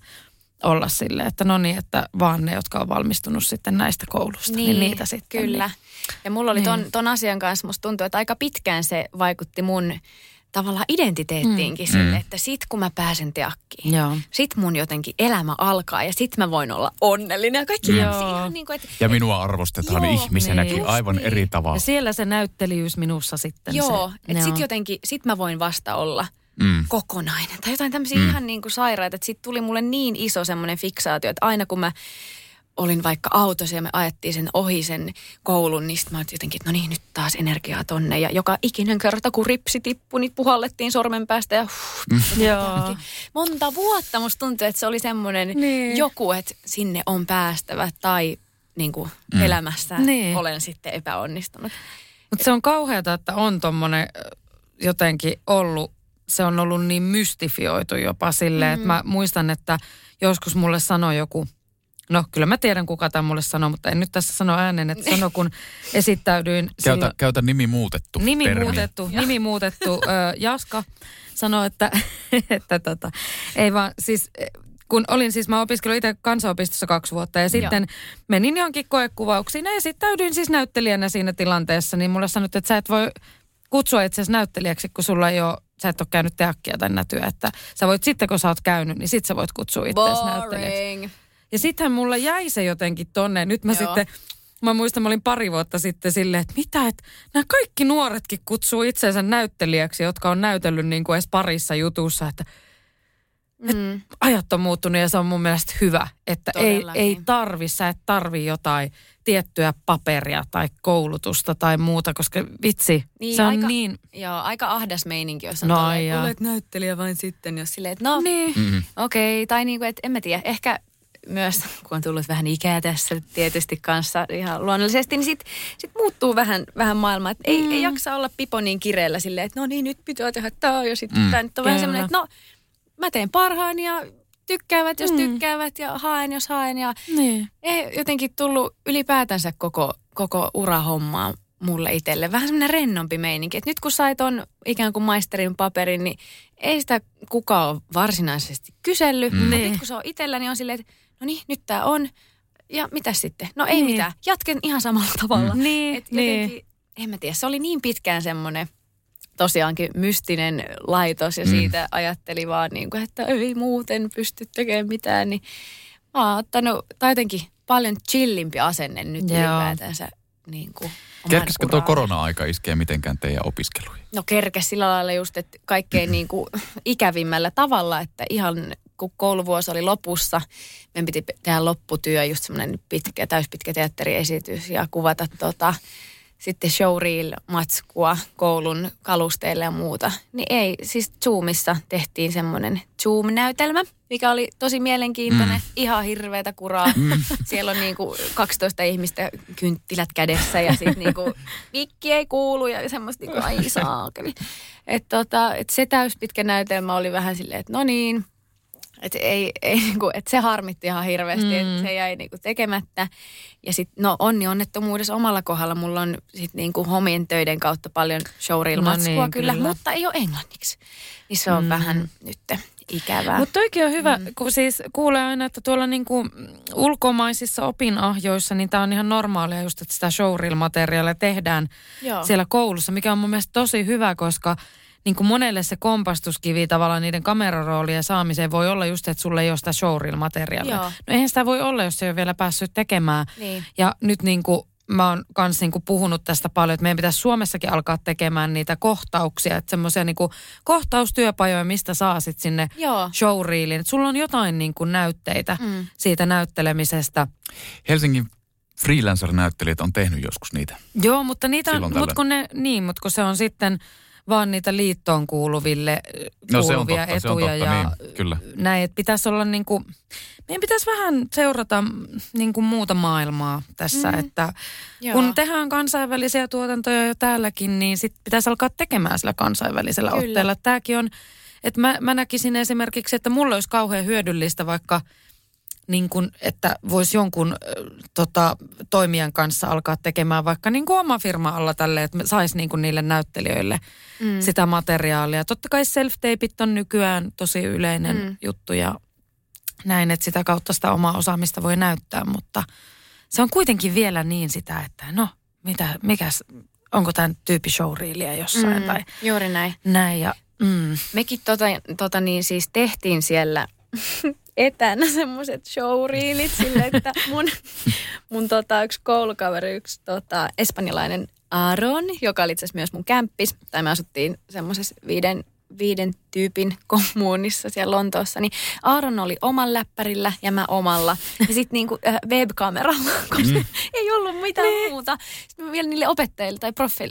olla silleen, että no niin, että vaan ne, jotka on valmistunut sitten näistä koulusta, niin, niin niitä sitten. Kyllä. Niin. Ja mulla oli ton, Niin. ton asian kanssa, musta tuntuu, että aika pitkään se vaikutti mun tavallaan identiteettiinkin mm. sille, Mm. että sit kun mä pääsen teakkiin, Joo. sit mun jotenkin elämä alkaa ja sit mä voin olla onnellinen ja kaikki ihan niin kuin, että ja minua arvostetaan Joo, ihmisenäkin niin. aivan Just eri niin. tavalla. Ja siellä se näyttelijyys minussa sitten. joo, se, että sit jotenkin, sit mä voin vasta olla Mm. kokonainen. Tai jotain tämmöisiä mm. ihan niin kuin sairaita, että sit tuli mulle niin iso semmoinen fiksaatio, että aina kun mä olin vaikka autossa ja me ajettiin sen ohi sen koulun, niin mä jotenkin, että no niin, nyt taas energiaa tonne. Ja joka ikinen kerta, kun ripsi tippui, niin puhallettiin sormen päästä ja huh, Joo. monta vuotta musta tuntui, että se oli semmoinen Niin. joku, että sinne on päästävä tai niin kuin mm. elämässä Niin. olen sitten epäonnistunut. Mutta se on kauheata, että on tommonen ö, jotenkin ollut, se on ollut niin mystifioitu jopa silleen, mm. että mä muistan, että joskus mulle sanoi joku, no kyllä mä tiedän kuka tämä mulle sanoi, mutta en nyt tässä sano äänen, että sano kun esittäydyin Käytä, silloin, käytä nimi muutettu nimi termi. muutettu, nimi muutettu, ö, Jaska sanoi, että, että tota, ei vaan siis kun olin siis, mä opiskelin itse kansanopistossa kaksi vuotta ja sitten menin johonkin koekuvauksiin ja esittäydyin siis näyttelijänä siinä tilanteessa, niin mulle sanottiin, että sä et voi kutsua itse näyttelijäksi, kun sulla ei ole, sä et ole käynyt teakkia tai nätyä, että sä voit sitten, kun sä oot käynyt, niin sit sä voit kutsua itseäsi näyttelijäksi. Ja sittenhän mulla jäi se jotenkin tonne. Nyt mä Joo. sitten, mä muistan, mä olin pari vuotta sitten silleen, että mitä, että nämä kaikki nuoretkin kutsuu itseensä näyttelijäksi, jotka on näytellyt niin kuin edes parissa jutussa, että Mm. ajat on muuttunut ja se on mun mielestä hyvä, että ei, Todellakin. ei tarvi, sä et tarvi jotain tiettyä paperia tai koulutusta tai muuta, koska vitsi, Niin, se on aika- niin, Joo, aika ahdas meininki, jos on No ai jaa. olet näyttelijä vain sitten, jos silleen, että no niin. Mm-hmm. okei, okay, tai niin kuin, että en mä tiedä, ehkä myös kun on tullut vähän ikää tässä tietysti kanssa ihan luonnollisesti, niin sitten sit muuttuu vähän, vähän maailma. Että ei, Mm. ei jaksa olla pipo niin kireellä silleen, että no niin, nyt pitää tehdä tämä ja sitten Mm. tämä nyt on vähän Kyllä. semmoinen, että no mä teen parhaan ja tykkäävät, jos Mm. tykkäävät ja haen, jos haen. Ja niin. ei jotenkin tullut ylipäätänsä koko, koko urahommaa mulle itselle. Vähän semmoinen rennompi meininki. Et nyt kun sait on ikään kuin maisterin paperin, niin ei sitä kukaan ole varsinaisesti kysellyt. Mm. Mm. Niin. Nyt kun se on itsellä, niin on silleen, että no niin, nyt tämä on. Ja mitä sitten? No ei Niin. mitään. Jatken ihan samalla tavalla. Niin, Et niin. jotenkin, en mä tiedä, se oli niin pitkään semmoinen tosiaankin mystinen laitos ja siitä ajatteli vaan niin kuin, että ei muuten pysty tekemään mitään, niin mä oon ottanut, tai jotenkin paljon chillimpi asenne nyt Joo. ylipäätänsä niin kuin oman Kerkesikö tuo korona-aika iskeä mitenkään teidän opiskeluihin? No kerkes sillä lailla just, että kaikkein niin kuin ikävimmällä tavalla, että ihan kun kouluvuosi oli lopussa, meidän piti tehdä lopputyö, just semmoinen pitkä, täyspitkä teatteriesitys ja kuvata tota, sitten showreel-matskua koulun kalusteille ja muuta. Niin ei, siis Zoomissa tehtiin semmoinen Zoom-näytelmä, mikä oli tosi mielenkiintoinen, mm. ihan hirveätä kuraa. Mm. Siellä on niinku 12 ihmistä kynttilät kädessä ja sitten niinku mikki ei kuulu ja semmoista niinku ai saakeli. Että tota, et se täyspitkä näytelmä oli vähän silleen, että no niin, että ei, ei niinku, et se harmitti ihan hirveästi, mm. että se jäi niinku tekemättä. Ja sitten no onni onnettomuudessa omalla kohdalla mulla on sit niinku homien töiden kautta paljon showreel-matskua No niin, kyllä, kyllä. mutta ei ole englanniksi. Niin se on mm. vähän nyt ikävää. Mutta toikin on hyvä, mm. kun siis kuulee aina, että tuolla niinku ulkomaisissa opinahjoissa, niin tämä on ihan normaalia just, että sitä showreel-materiaalia tehdään Joo. siellä koulussa, mikä on mun mielestä tosi hyvä, koska niin kuin monelle se kompastuskivi tavallaan niiden kameraroolien saamiseen voi olla just, että sulle ei ole sitä showreel-materiaalia. Joo. No eihän sitä voi olla, jos ei ole vielä päässyt tekemään. Niin. Ja nyt niin kuin mä oon kans niin kuin puhunut tästä paljon, että meidän pitäisi Suomessakin alkaa tekemään niitä kohtauksia, että semmoisia niin kuin kohtaustyöpajoja, mistä saa sit sinne Joo. showreeliin. Että sulla on jotain niin kuin näytteitä Mm. siitä näyttelemisestä. Helsingin freelancer-näyttelijät on tehnyt joskus niitä. Joo, mutta niitä on, mut kun ne, niin, mutta kun se on sitten vaan niitä liittoon kuuluville No se on kuuluvia totta, se on etuja totta, ja niin, kyllä. näin, että pitäisi olla niin kuin, meidän pitäisi vähän seurata niin kuin muuta maailmaa tässä, mm. että Joo. kun tehdään kansainvälisiä tuotantoja jo täälläkin, niin sit pitäisi alkaa tekemään sillä kansainvälisellä Kyllä. otteella. Tämäkin on, että mä, mä näkisin esimerkiksi, että mulle olisi kauhean hyödyllistä vaikka niin kuin, että voisi jonkun äh, tota, toimijan kanssa alkaa tekemään vaikka niin kuin oma firma alla tälle, että saisi niin kuin niille näyttelijöille mm. sitä materiaalia. Totta kai self-tapeit on nykyään tosi yleinen mm. juttu ja näin, että sitä kautta sitä omaa osaamista voi näyttää, mutta se on kuitenkin vielä niin sitä, että no, mitä, mikäs, onko tämän tyyppi showreelia jossain mm. tai Juuri näin. näin ja mm, Mekin tota, tota niin siis tehtiin siellä etänä semmoiset showreelit sille, että mun, mun tota, yksi koulukaveri, yksi tota, espanjalainen Aaron, joka oli itse asiassa myös mun kämppis, tai me asuttiin semmoisessa viiden, viiden tyypin kommunissa siellä Lontoossa, niin Aaron oli oman läppärillä ja mä omalla. Ja sitten niinku äh, webkameralla, koska ei ollut mitään niin. muuta. Sitten me vielä niille opettajille tai profil,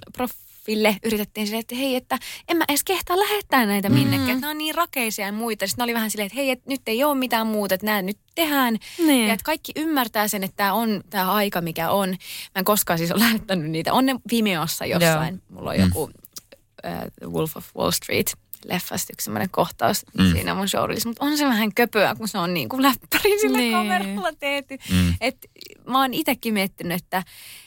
profille yritettiin silleen, että hei, että en mä edes kehtaa lähettää näitä minnekään. Että nämä on niin rakeisia ja muita. Sitten ne oli vähän silleen, että hei, että nyt ei ole mitään muuta, että nämä nyt tehdään. Niin. Ja että kaikki ymmärtää sen, että tämä on tämä aika, mikä on. Mä en koskaan siis ole lähettänyt niitä. On ne Vimeossa jossain. Mulla on joku äh, Wolf of Wall Street leffasta yksi semmoinen kohtaus mm. siinä mun showreelissa, mutta on se vähän köpöä, kun se on niin kuin läppäri sillä niin. kameralla tehty. Mm. Et mä oon itsekin miettinyt, että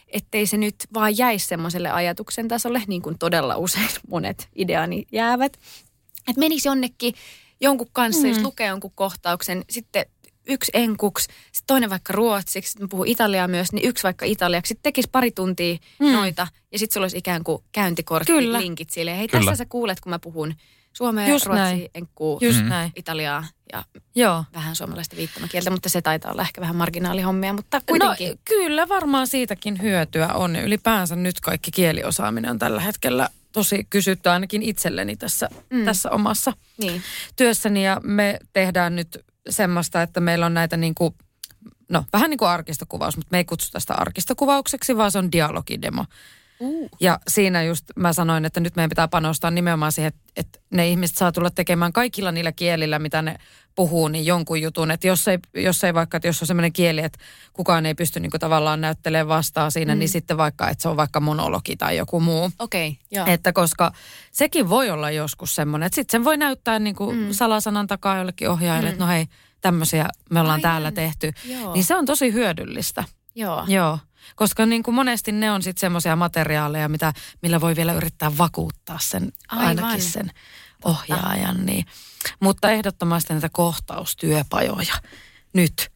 ettei se nyt vaan jäisi semmoiselle ajatuksen tasolle, niin kuin todella usein monet ideani jäävät. Että menisi jonnekin jonkun kanssa, mm. jos lukee jonkun kohtauksen, sitten yksi enkuksi, sitten toinen vaikka ruotsiksi, sitten puhuu italiaa myös, niin yksi vaikka italiaksi. Sitten tekisi pari tuntia mm. noita ja sitten sulla olisi ikään kuin käyntikortti, Kyllä. linkit sille. Hei, Kyllä. tässä sä kuulet, kun mä puhun suomea, Just ruotsia, näin. enkkuu, just Mm. näin. italiaa ja Joo. vähän suomalaista viittomakieltä, mutta se taitaa olla ehkä vähän marginaalihommia, mutta kuitenkin. No, kyllä varmaan siitäkin hyötyä on. Ylipäänsä nyt kaikki kieliosaaminen on tällä hetkellä tosi kysytty ainakin itselleni tässä, mm. tässä omassa niin. työssäni. Ja me tehdään nyt semmoista, että meillä on näitä niin kuin, no vähän niin kuin arkistokuvaus, mutta me ei kutsuta sitä arkistokuvaukseksi, vaan se on dialogidemo. Uh. Ja siinä just mä sanoin, että nyt meidän pitää panostaa nimenomaan siihen, että, että ne ihmiset saa tulla tekemään kaikilla niillä kielillä, mitä ne puhuu, niin jonkun jutun. Että jos ei, jos ei vaikka, että jos on sellainen kieli, että kukaan ei pysty niin tavallaan näyttelemään vastaan siinä, mm. niin sitten vaikka, että se on vaikka monologi tai joku muu. Okei, okay, joo. Että koska sekin voi olla joskus semmoinen, että sitten sen voi näyttää niin kuin mm. salasanan takaa jollekin ohjaajalle, mm. että no hei, tämmöisiä me ollaan Aivan. täällä tehty. Joo. Niin se on tosi hyödyllistä. joo. Joo, koska niin kuin monesti ne on sitten semmoisia materiaaleja, mitä, millä voi vielä yrittää vakuuttaa sen, Aivan. ainakin sen ohjaajan. Niin. Mutta ehdottomasti näitä kohtaustyöpajoja nyt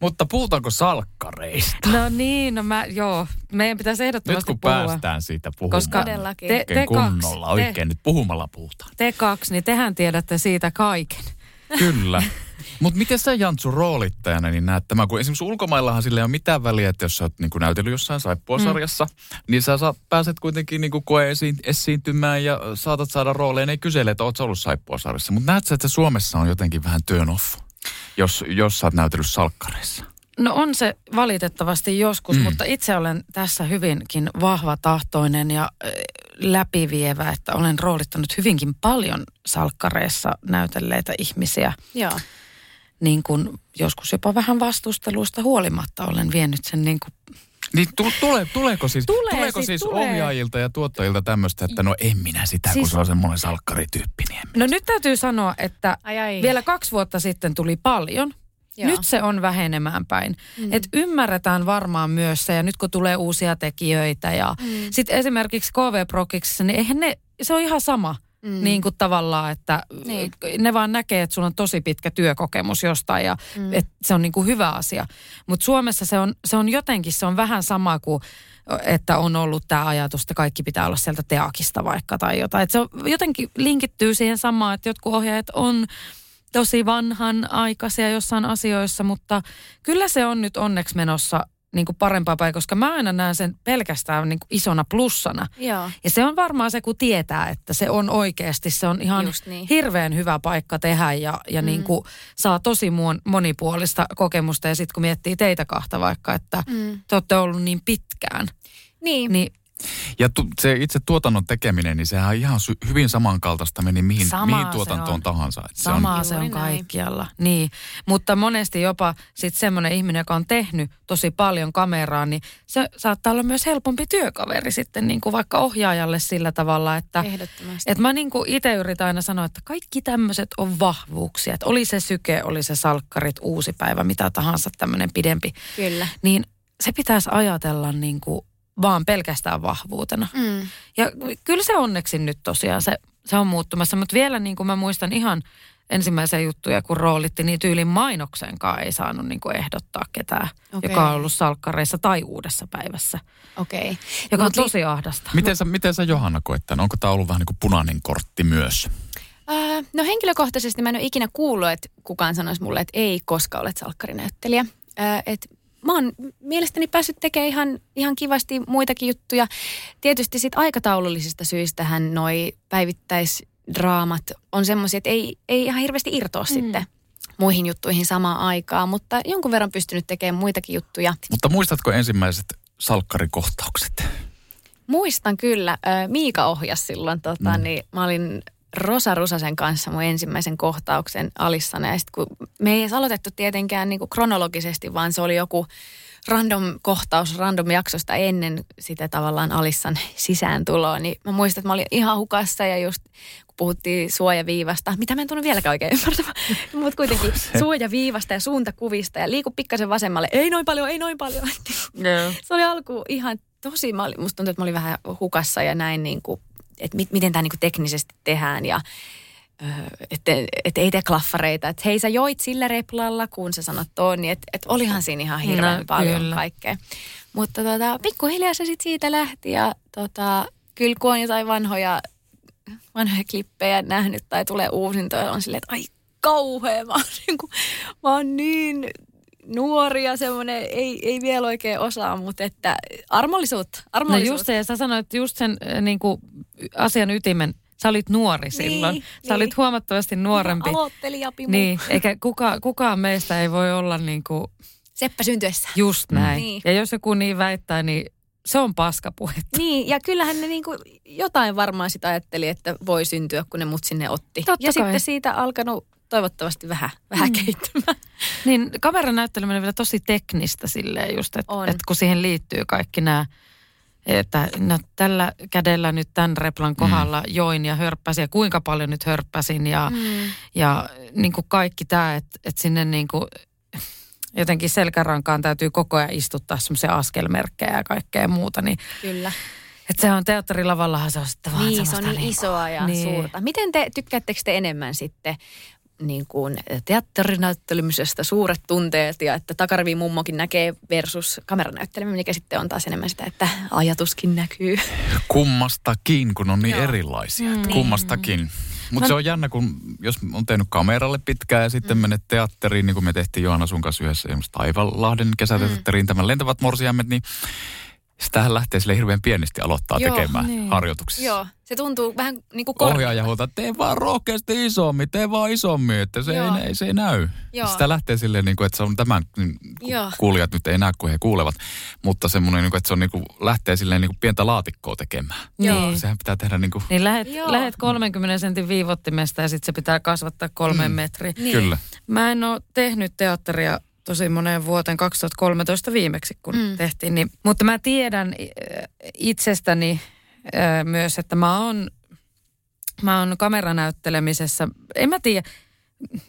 Mutta puhutaanko salkkareista? No niin, no mä, joo. Meidän pitäisi Nyt ehdottomasti kun puhua. päästään siitä puhumaan. Koska Todellakin. te, te kunnolla, kaksi, oikein nyt puhumalla puhutaan. te, te kaksi, niin tehän tiedätte siitä kaiken. Kyllä. Mutta miten sä Jantsu roolittajana niin näet tämän, kun esimerkiksi ulkomaillahan sillä ei ole mitään väliä, että jos sä oot niin näytellyt jossain saippuasarjassa, mm. niin sä saa, pääset kuitenkin niin koe esiintymään ja saatat saada rooleja. Ne ei kysele, että oot sä ollut saippuasarjassa. Mutta näet sä, että Suomessa on jotenkin vähän turn off, jos, jos sä oot näytellyt salkkareissa? No on se valitettavasti joskus, Mm. mutta itse olen tässä hyvinkin vahva tahtoinen ja läpivievä, että olen roolittanut hyvinkin paljon salkkareissa näytelleitä ihmisiä. Joo. Niin kuin joskus jopa vähän vastusteluista huolimatta olen vienyt sen niin kuin Niin tu- tule, tuleeko siis, Tulee tuleeko siis, siis tulee. ohjaajilta ja tuottajilta tämmöistä, että no en minä sitä, siis, kun Siis- se on semmoinen salkkarityyppi, niin. No nyt täytyy sanoa, että Ai ai. vielä kaksi vuotta sitten tuli paljon. Joo. Nyt se on vähenemään päin. Mm. Et ymmärretään varmaan myös se, ja nyt kun tulee uusia tekijöitä, ja mm. sitten esimerkiksi KV Prokiksessa, niin eihän ne, se on ihan sama. Mm. Niin kuin tavallaan, että Niin. ne vaan näkee, että sulla on tosi pitkä työkokemus jostain ja mm. että se on niin kuin hyvä asia. Mutta Suomessa se on, se on jotenkin, se on vähän sama kuin, että on ollut tämä ajatus, että kaikki pitää olla sieltä teakista vaikka tai jotain. Et se on, jotenkin linkittyy siihen samaan, että jotkut ohjaajat on tosi vanhan aikaisia jossain asioissa, mutta kyllä se on nyt onneksi menossa niin kuin parempaa päin, koska mä aina näen sen pelkästään niin kuin isona plussana. Joo. Ja se on varmaan se, kun tietää, että se on oikeasti, se on ihan Just niin. hirveän hyvä paikka tehdä ja, ja mm. niin kuin saa tosi monipuolista kokemusta. Ja sitten kun miettii teitä kahta vaikka, että mm. te olette ollut niin pitkään, Niin. niin Ja tu, se itse tuotannon tekeminen, niin sehän on ihan sy- hyvin samankaltaista meni mihin, Samaa mihin tuotantoon on. tahansa. Et se on, Samaa se on näin. kaikkialla. Niin, mutta monesti jopa sitten semmoinen ihminen, joka on tehnyt tosi paljon kameraa, niin se saattaa olla myös helpompi työkaveri sitten niin kuin vaikka ohjaajalle sillä tavalla, että Ehdottomasti. et mä niin kuin itse yritän aina sanoa, että kaikki tämmöiset on vahvuuksia. Että oli se syke, oli se salkkarit, uusi päivä, mitä tahansa tämmöinen pidempi. Kyllä. Niin se pitäisi ajatella niin kuin vaan pelkästään vahvuutena. Mm. Ja kyllä se onneksi nyt tosiaan, se, se on muuttumassa. Mutta vielä niin kuin mä muistan ihan ensimmäisiä juttuja, kun roolitti, niin tyylin mainoksenkaan ei saanut niin kuin ehdottaa ketään, Okei. joka on ollut salkkareissa tai uudessa päivässä. Okei. Joka on li- tosi ahdasta. miten, sä, miten sä Johanna koet tämän? Onko tämä ollut vähän niin kuin punainen kortti myös? Äh, no henkilökohtaisesti mä en ole ikinä kuullut, että kukaan sanoisi mulle, että ei, koska olet salkkarinäyttelijä. Äh, et mä oon mielestäni päässyt tekemään ihan, ihan kivasti muitakin juttuja. Tietysti sit aikataulullisista syistähän noi päivittäisdraamat on semmoisia, että ei, ei ihan hirveästi irtoa mm. sitten muihin juttuihin samaan aikaan, mutta jonkun verran pystynyt tekemään muitakin juttuja. Mutta muistatko ensimmäiset salkkarikohtaukset? Muistan kyllä, Miika ohjasi silloin, tota, Mm. niin mä olin Rosa Rusasen kanssa mun ensimmäisen kohtauksen Alissana. Ja sit kun me ei edes aloitettu tietenkään niin kuin kronologisesti, vaan se oli joku random kohtaus random jaksosta ennen sitä tavallaan Alissan sisääntuloa. Niin mä muistan, että mä olin ihan hukassa ja just kun puhuttiin suojaviivasta, mitä mä en tunnu vieläkään oikein ymmärtämään, mutta kuitenkin suojaviivasta ja suuntakuvista ja liiku pikkasen vasemmalle. Ei noin paljon, ei noin paljon. Joo. Se oli alku ihan tosi, mä olin, musta tuntui, että mä olin vähän hukassa ja näin niin kuin, että mit, miten tämä niin kuin teknisesti tehdään ja että et ei tee klaffareita. Että hei sä joit sillä replalla, kun sä sanot tuon, niin että et olihan siinä ihan hirveän No, paljon kyllä. kaikkea. Mutta tota, pikkuhiljaa se sitten siitä lähti ja tota, kyllä kun on jotain vanhoja, vanhoja klippejä nähnyt tai tulee uusintoja, on silleen, että ai kauhea, mä oon, niin kuin, mä oon niin nuori ja semmoinen, ei, ei vielä oikein osaa, mutta että armollisuutta, No armollisuutta. just se, ja sä sanoit just sen äh, niin kuin asian ytimen Sä olit nuori silloin. Niin, Sä olit niin. huomattavasti nuorempi. Aloittelijapimu. Niin, eikä kuka, kukaan meistä ei voi olla niin kuin Seppä syntyessä. just näin. Niin. Ja jos joku niin väittää, niin se on paskapuhetta. Niin, ja kyllähän ne niinku jotain varmaan sitä ajatteli, että voi syntyä, kun ne mut sinne otti. Totta ja kai. sitten siitä alkanut toivottavasti vähän, vähän mm. kehittymään. Niin kameran näytteleminen on vielä tosi teknistä silleen just, että et kun siihen liittyy kaikki nämä, että no, tällä kädellä nyt tämän replan kohdalla mm. join ja hörppäsin ja kuinka paljon nyt hörppäsin ja, mm. ja niin kuin kaikki tämä, että, että sinne niin kuin jotenkin selkärankaan täytyy koko ajan istuttaa semmoisia askelmerkkejä ja kaikkea muuta, niin Kyllä. että se on teatterilavallahan se on sitten vaan Niin, se on niin niin isoa ja niin. suurta. Miten te, tykkäättekö te enemmän sitten niin kuin teatterinäyttelemisestä suuret tunteet ja että takarivi mummokin näkee versus kameranäytteleminen, mikä sitten on taas enemmän sitä, että ajatuskin näkyy. Kummastakin, kun on niin Joo. erilaisia. Mm. Että kummastakin. Mutta se on jännä, kun jos on tehnyt kameralle pitkään ja sitten mm. menet teatteriin, niin kuin me tehtiin Johanna sun kanssa yhdessä esimerkiksi Taivanlahden kesäteatteriin, tämän lentävät morsiammet, niin sitähän lähtee sille hirveän pienesti aloittaa Joo, tekemään niin. harjoituksissa. Joo, se tuntuu vähän niin kuin kor- Ohjaaja huutaa, tee vaan rohkeasti isommin, tee vaan isommin, että se, Joo. ei, se ei näy. Joo. Sitä lähtee silleen, niin kuin, että se on tämän, niin Joo. kuulijat nyt ei näe, kun he kuulevat, mutta semmoinen, niin kuin, että se on niin kuin, lähtee silleen niin kuin pientä laatikkoa tekemään. Joo. Sehän pitää tehdä niin kuin, Niin lähet, Joo. lähet 30 sentin viivottimesta ja sitten se pitää kasvattaa kolmeen mm. metriin. Niin. kyllä. Mä en ole tehnyt teatteria tosi moneen vuoteen 2013 viimeksi, kun mm. tehtiin. Niin, mutta mä tiedän äh, itsestäni äh, myös, että mä oon, mä oon kameranäyttelemisessä, en mä tiedä,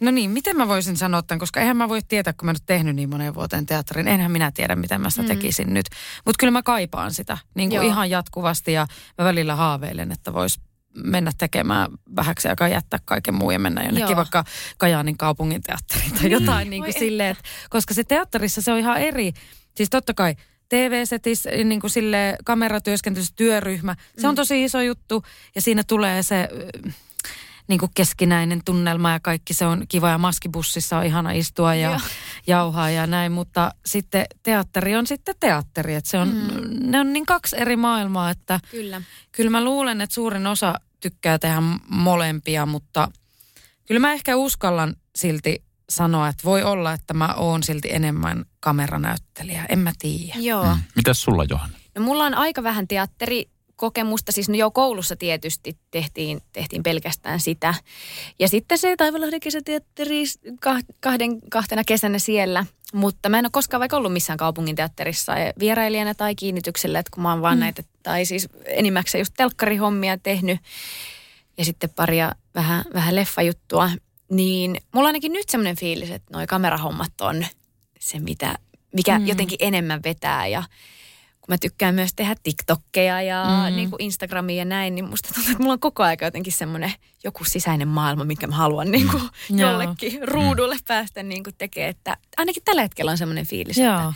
no niin, miten mä voisin sanoa tämän, koska eihän mä voi tietää, kun mä nyt tehnyt niin moneen vuoteen teatterin, enhän minä tiedä, miten mä sitä mm. tekisin nyt. Mutta kyllä mä kaipaan sitä niin kuin ihan jatkuvasti ja mä välillä haaveilen, että vois mennä tekemään vähäksi aikaa jättää kaiken muun ja mennä jonnekin Joo. vaikka Kajaanin kaupungin teatteriin tai jotain niin kuin Voi silleen, että, koska se teatterissa se on ihan eri. Siis totta kai TV-setissä niin kuin sille kameratyöskentelyssä työryhmä, se on tosi iso juttu ja siinä tulee se niin kuin keskinäinen tunnelma ja kaikki se on kiva ja maskibussissa on ihana istua ja Joo. jauhaa ja näin, mutta sitten teatteri on sitten teatteri, että se on, mm. ne on niin kaksi eri maailmaa, että Kyllä. Kyllä mä luulen, että suurin osa tykkää tehdä molempia, mutta kyllä mä ehkä uskallan silti sanoa, että voi olla, että mä oon silti enemmän kameranäyttelijä. En mä tiedä. Joo. Mm. Mitäs sulla, Johanna? No mulla on aika vähän teatterikokemusta, siis no jo koulussa tietysti tehtiin, tehtiin pelkästään sitä. Ja sitten se Taivalahden kesäteatteri kah- kahden, kahtena kesänä siellä. Mutta mä en ole koskaan vaikka ollut missään kaupungin teatterissa ja vierailijana tai kiinnityksellä, että kun mä oon vaan mm. näitä, tai siis enimmäkseen just telkkarihommia tehnyt ja sitten paria vähän, vähän leffajuttua, niin mulla on ainakin nyt semmoinen fiilis, että noi kamerahommat on se, mitä, mikä mm. jotenkin enemmän vetää ja kun mä tykkään myös tehdä TikTokkeja ja Mm. mm. niin kuin Instagramia ja näin, niin musta tuntuu, että mulla on koko aika jotenkin semmoinen joku sisäinen maailma, minkä mä haluan niin kuin Mm. Joo. jollekin ruudulle päästä niin kuin tekee. Että ainakin tällä hetkellä on semmoinen fiilis, Joo. että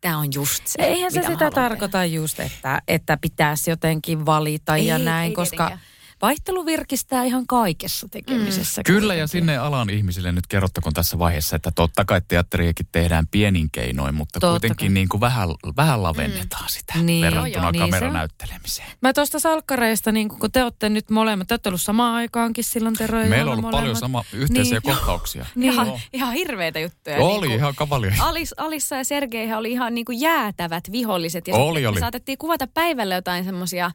tämä on just se, Eihän se sitä tarkoita just, että, että pitäisi jotenkin valita ja Ei, näin, ei koska tietenkään. Vaihtelu virkistää ihan kaikessa tekemisessä. Kyllä, ja sinne alan ihmisille nyt kerrottakoon tässä vaiheessa, että totta kai teatteriakin tehdään pienin keinoin, mutta Totta kuitenkin kai. niin kuin vähän, vähän lavennetaan sitä Niin, verrattuna joo, joo, niin. Mä tuosta salkkareista, niin kun te olette nyt molemmat, te olette ollut samaan aikaankin silloin Tero ja Meillä on ollut paljon molemmat. sama yhteisiä Niin. kohtauksia. Niin. Ihan, Joo. ihan hirveitä juttuja. Oli niin kuin- ihan kavalia. Alis, Alissa ja Sergeihän oli ihan niin kuin jäätävät viholliset. Ja Oli, oli. me saatettiin kuvata päivällä jotain semmoisia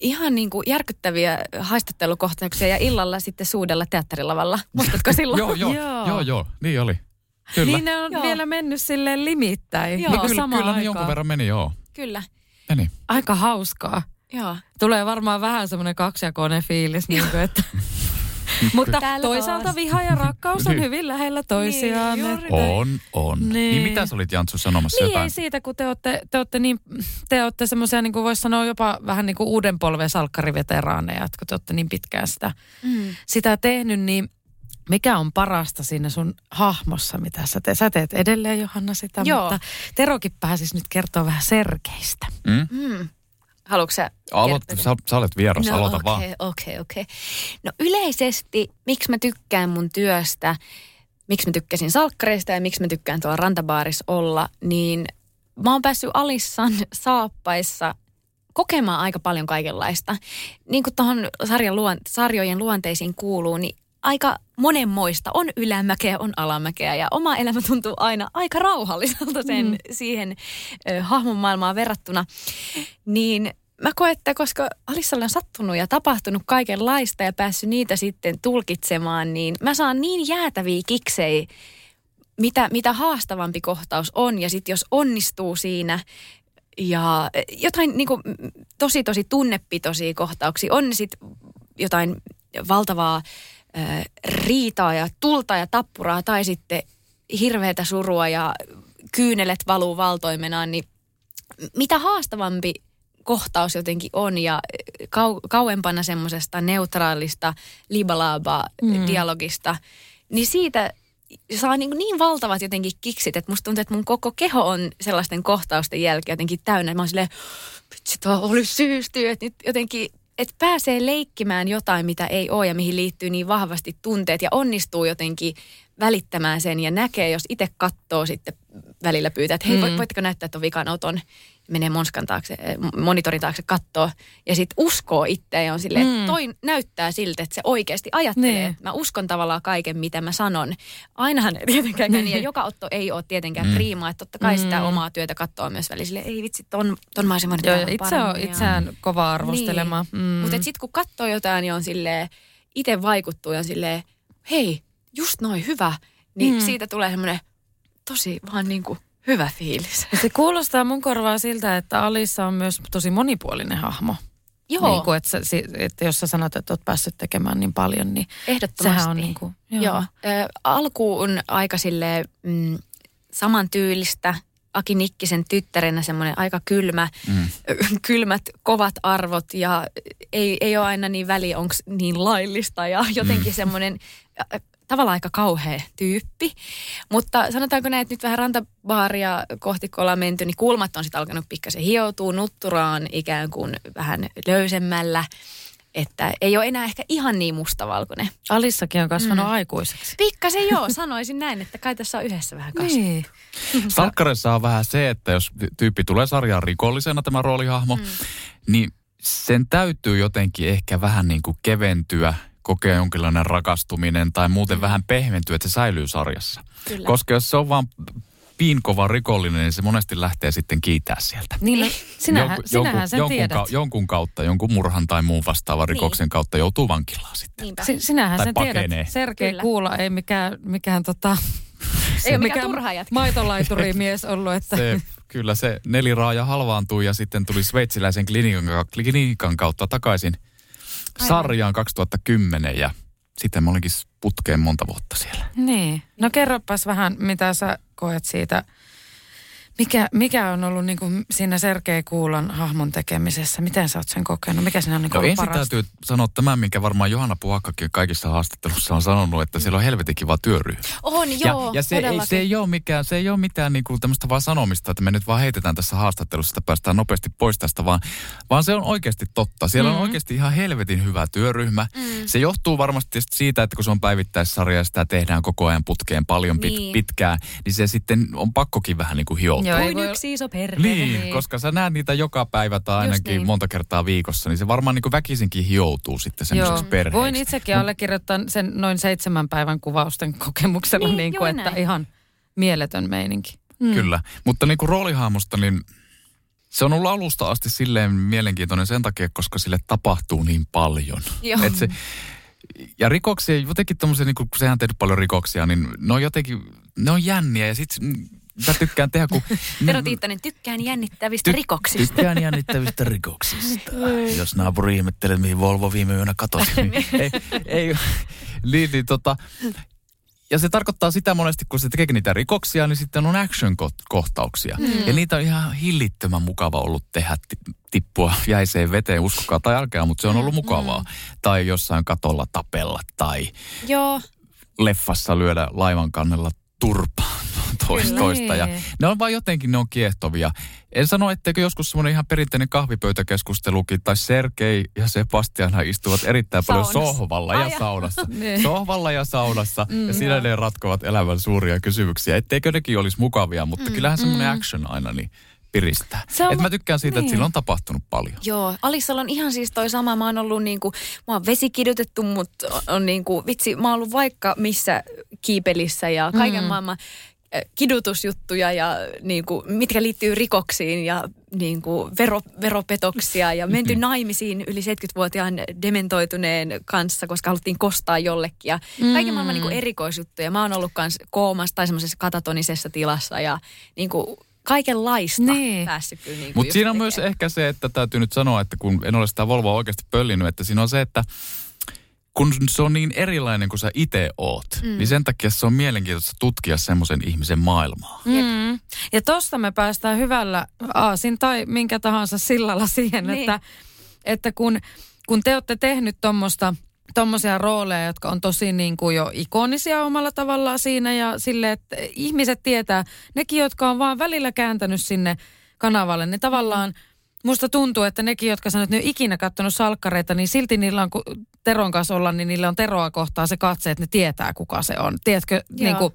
ihan niin kuin järkyttäviä haistattelukohtauksia ja illalla sitten suudella teatterilavalla. Muistatko silloin? Joo, joo, Joo. joo, joo, niin oli. Kyllä. Niin ne on Joo. vielä mennyt silleen limittäin. Joo. Niin kuin kyllä, samaan kyllä ne jonkun verran meni, joo. Kyllä. Meni. Aika hauskaa. Joo. Tulee varmaan vähän semmoinen kaksijakoinen fiilis, niin kuin, että... Mutta Täällä toisaalta taas. viha ja rakkaus on Niin. hyvin lähellä toisiaan. Niin, että- On, on. Niin. Niin. niin mitä sä olit Jantsu sanomassa Niin jotain? ei siitä, kun te olette, te olette, niin, te olette semmoisia, niin kuin voisi sanoa jopa vähän niin kuin uuden polven salkkariveteraaneja, että kun te olette niin pitkään sitä, Mm. sitä tehnyt, niin mikä on parasta siinä sun hahmossa, mitä sä teet? Sä teet edelleen, Johanna, sitä, Joo. mutta Terokin pääsisi nyt kertoa vähän Sergeistä. Mm? Mm. Haluatko sä Aloit, sä, sä olet vieras, No aloita okei, vaan. okei, okei. No yleisesti, miksi mä tykkään mun työstä, miksi mä tykkäsin salkkareista ja miksi mä tykkään tuolla rantabaarissa olla, niin mä oon päässyt Alissan saappaissa kokemaan aika paljon kaikenlaista. Niin kuin tuohon sarjan luon, sarjojen luonteisiin kuuluu, niin aika monenmoista. On ylämäkeä, on alamäkeä ja oma elämä tuntuu aina aika rauhalliselta sen mm. siihen ö, hahmon maailmaan verrattuna. Niin mä koen, että koska Alissalle on sattunut ja tapahtunut kaikenlaista ja päässyt niitä sitten tulkitsemaan, niin mä saan niin jäätäviä kiksei, mitä, mitä haastavampi kohtaus on. Ja sitten jos onnistuu siinä ja jotain niin kuin, tosi tosi tunnepitoisia kohtauksia, on sitten jotain valtavaa äh, riitaa ja tulta ja tappuraa tai sitten hirveätä surua ja kyynelet valuu valtoimenaan, niin mitä haastavampi kohtaus jotenkin on ja kau, kauempana semmoisesta neutraalista libalaaba-dialogista, mm. niin siitä saa niin, niin valtavat jotenkin kiksit, että musta tuntuu, että mun koko keho on sellaisten kohtausten jälkeen jotenkin täynnä. Mä oon silleen, vitsi, oli syystyy, että nyt jotenkin että pääsee leikkimään jotain, mitä ei ole ja mihin liittyy niin vahvasti tunteet ja onnistuu jotenkin välittämään sen ja näkee, jos itse katsoo sitten välillä pyytää, että hei, mm. voitteko näyttää tuon vikanoton menee monskan taakse, eh, monitorin taakse kattoo ja sitten uskoo itseä ja on silleen, mm. että toi näyttää siltä, että se oikeasti ajattelee. Niin. Mä uskon tavallaan kaiken, mitä mä sanon. Ainahan tietenkään niin, ja joka otto ei ole tietenkään mm. priimaa, että totta kai mm. sitä omaa työtä katsoo myös välillä. Ei vitsi, ton, ton mä olisin voinut Joo, itse on itseään kova arvostelemaan. Niin. Mm. Mutta sitten kun katsoo jotain, niin on silleen, itse vaikuttuu ja on silleen, hei, just noin hyvä. Niin mm. siitä tulee semmoinen tosi vaan niin kuin hyvä fiilis. Se kuulostaa mun korvaa siltä, että Alissa on myös tosi monipuolinen hahmo. Joo. Niin kuin, että, että jos sä sanot, että oot päässyt tekemään niin paljon, niin Ehdottomasti. sehän on niin kuin, joo. joo. Ö, alku on aika sille mm, samantyylistä. Aki Nikkisen tyttärenä semmoinen aika kylmä, mm. kylmät, kovat arvot ja ei, ei ole aina niin väli, onko niin laillista ja jotenkin mm. semmoinen tavallaan aika kauhea tyyppi. Mutta sanotaanko näin, että nyt vähän rantabaaria kohti kun ollaan menty, niin kulmat on sitten alkanut pikkasen hioutua, nutturaan ikään kuin vähän löysemmällä. Että ei ole enää ehkä ihan niin mustavalkoinen. Alissakin on kasvanut mm. aikuiseksi. Pikkasen joo, sanoisin näin, että kai tässä on yhdessä vähän kasvanut. Niin. Salkkarissa on vähän se, että jos tyyppi tulee sarjaan rikollisena tämä roolihahmo, mm. niin sen täytyy jotenkin ehkä vähän niin kuin keventyä kokea jonkinlainen rakastuminen tai muuten mm. vähän pehmentyä, että se säilyy sarjassa. Kyllä. Koska jos se on vaan piinkova rikollinen, niin se monesti lähtee sitten kiitää sieltä. Niin, no, sinähän, Jonku, sinähän jonkun, sen jonkun, tiedät. Ka, jonkun kautta, jonkun murhan tai muun vastaavan niin. rikoksen kautta joutuu vankilaan sitten. Si, sinähän tai sen pakenee. tiedät. Sergei Kuula ei mikään, mikään tota, ei ole mikään turha jätkä. Maitolaiturimies ollut. Että. Se, kyllä se neliraaja halvaantui ja sitten tuli sveitsiläisen klinikan, klinikan kautta takaisin – sarjaan 2010 ja sitten mä olinkin putkeen monta vuotta siellä. Niin. No kerropas vähän, mitä sä koet siitä mikä, mikä on ollut niin kuin siinä Sergei Kuulan hahmon tekemisessä? Miten sä oot sen kokenut? Mikä siinä on niin no ensin parasta? täytyy sanoa tämän, minkä varmaan Johanna Puhakkakin kaikissa haastattelussa on sanonut, että siellä on helvetin kiva työryhmä. On, joo, Ja, ja se, ei, se, ei ole mikään, se ei ole mitään niin kuin tämmöistä vaan sanomista, että me nyt vaan heitetään tässä haastattelussa, että päästään nopeasti pois tästä, vaan, vaan se on oikeasti totta. Siellä mm-hmm. on oikeasti ihan helvetin hyvä työryhmä. Mm. Se johtuu varmasti siitä, että kun se on päivittäissarja ja sitä tehdään koko ajan putkeen paljon pit, niin. pitkään, niin se sitten on pakkokin vähän niin kuin hioutua. Joo, kuin voi... yksi iso perhe. Niin, niin, koska sä näet niitä joka päivä tai ainakin niin. monta kertaa viikossa, niin se varmaan niin kuin väkisinkin hioutuu sitten semmoiseksi perheeksi. Voin itsekin allekirjoittaa sen noin seitsemän päivän kuvausten kokemuksella, niin, niin kuin, että näin. ihan mieletön meininki. Mm. Kyllä, mutta niin kuin roolihahmosta, niin se on ollut alusta asti silleen mielenkiintoinen sen takia, koska sille tapahtuu niin paljon. Joo. Et se, ja rikoksia, jotenkin tommosia, niin kun sehän on tehnyt paljon rikoksia, niin ne on jotenkin, ne on jänniä ja sitten mä tykkään tehdä, kun... Tero Tiittonen, tykkään jännittävistä ty- rikoksista. Tykkään jännittävistä rikoksista. Jos naapuri ihmettelee, mihin Volvo viime yönä katosi. Niin, ei, ei, niin, niin tota, ja se tarkoittaa sitä monesti, kun se tekee niitä rikoksia, niin sitten on action-kohtauksia. Mm. Ja niitä on ihan hillittömän mukava ollut tehdä tippua jäiseen veteen, uskokaa tai älkää, mutta se on ollut mukavaa. Mm. Tai jossain katolla tapella tai Joo. leffassa lyödä laivan kannella turpaan toista, toista. Ja niin. ne on vaan jotenkin, ne on kiehtovia. En sano, etteikö joskus semmoinen ihan perinteinen kahvipöytäkeskustelukin, tai Sergei ja Sebastianhan istuvat erittäin saunassa. paljon sohvalla ja, ja saunassa. niin. Sohvalla ja saunassa, mm, ja siinä ne ratkovat elämän suuria kysymyksiä. Etteikö nekin olisi mukavia, mutta mm, kyllähän semmoinen mm. action aina, niin piristää. Se on Et mä tykkään siitä, että niin. sillä on tapahtunut paljon. Joo, Alissalla on ihan siis toi sama. Mä oon ollut niinku, mä oon vesikidutettu, mutta on, on niinku, vitsi, mä oon ollut vaikka missä kiipelissä ja kaiken mm. maailman kidutusjuttuja ja niinku, mitkä liittyy rikoksiin ja niinku, vero, veropetoksia ja menty naimisiin yli 70-vuotiaan dementoituneen kanssa, koska haluttiin kostaa jollekin ja kaiken maailman niinku, erikoisjuttuja. Mä oon ollut kans koomassa tai semmoisessa katatonisessa tilassa ja niinku, kaikenlaista Niin. päässyt kyllä niinku, Mutta siinä on myös tekemään. ehkä se, että täytyy nyt sanoa, että kun en ole sitä Volvoa oikeasti pöllinyt, että siinä on se, että kun se on niin erilainen kuin sä itse oot, mm. niin sen takia se on mielenkiintoista tutkia semmoisen ihmisen maailmaa. Mm. Ja tosta me päästään hyvällä aasin tai minkä tahansa sillalla siihen, Niin. että, että kun, kun te olette tehnyt tuommoista tommosia rooleja, jotka on tosi niin kuin jo ikonisia omalla tavallaan siinä ja sille, että ihmiset tietää, nekin, jotka on vaan välillä kääntänyt sinne kanavalle, niin tavallaan musta tuntuu, että nekin, jotka sanoo, että ne ole ikinä katsonut salkkareita, niin silti niillä on, Teron kanssa olla, niin niillä on Teroa kohtaa se katse, että ne tietää, kuka se on. Tiedätkö, niin kuin,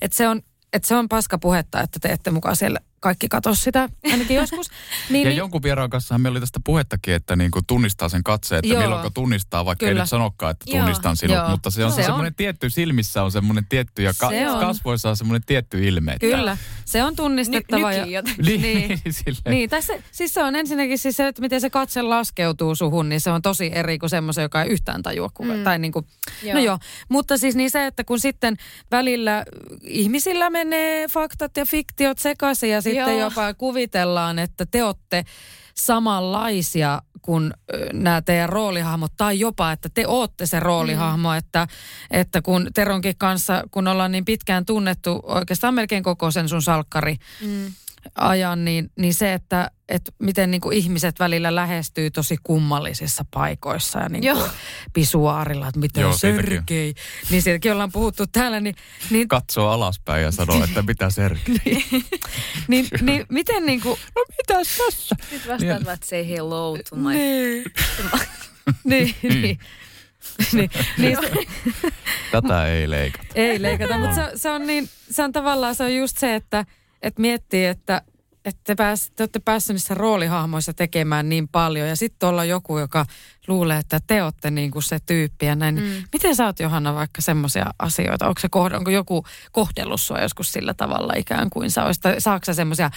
että se on, että se on paska puhetta, että te ette mukaan siellä kaikki katso sitä, ainakin joskus. Niin, Ja niin, jonkun vieraan kanssa meillä oli tästä puhettakin, että niin kuin tunnistaa sen katseen, että Joo. milloin tunnistaa, vaikka Kyllä. ei nyt sanokaan, että Joo. tunnistan sinut. Joo. Mutta se on Se se on. semmoinen tietty, silmissä on semmoinen tietty ja ka- Se on. kasvoissa on semmoinen tietty ilme. että- Kyllä, se on tunnistettava. Ny- ja. Niin, niin. Niin, tässä, siis se on ensinnäkin siis se, että miten se katse laskeutuu suhun, niin se on tosi eri kuin semmoisen, joka ei yhtään tajua. Kuka, mm. tai niin kuin, Joo. no joo, mutta siis niin se, että kun sitten välillä ihmisillä menee faktat ja fiktiot sekaisin ja sitten Joo. jopa kuvitellaan, että te olette samanlaisia kuin nämä teidän roolihahmot, tai jopa, että te ootte se roolihahmo, mm. että, että kun Teronkin kanssa, kun ollaan niin pitkään tunnettu oikeastaan melkein koko sen sun salkkari, Mm. Ajan, niin, niin se, että, että miten niin kuin ihmiset välillä lähestyy tosi kummallisissa paikoissa ja niin kuin Joo. pisuaarilla, että miten Joo. Niin siitäkin ollaan puhuttu täällä, niin, niin, Katsoo alaspäin ja sanoo, että mitä Sergei. niin, niin miten niin kuin, no mitäs tässä? Nyt vastaat vaan, että say hello to my... niin, niin, niin, niin, niin se, Tätä ei leikata. ei leikata, mutta se, se, on niin, se on tavallaan se on just se, että, että miettii, että, että te, pääs, te olette päässeet niissä roolihahmoissa tekemään niin paljon ja sitten olla joku, joka luulee, että te olette niin kuin se tyyppi ja näin. Mm. Miten sä oot Johanna vaikka semmoisia asioita? Onko, se kohde, onko joku kohdellut sua joskus sillä tavalla ikään kuin sä olisit? Tai Saatko sä semmoisia,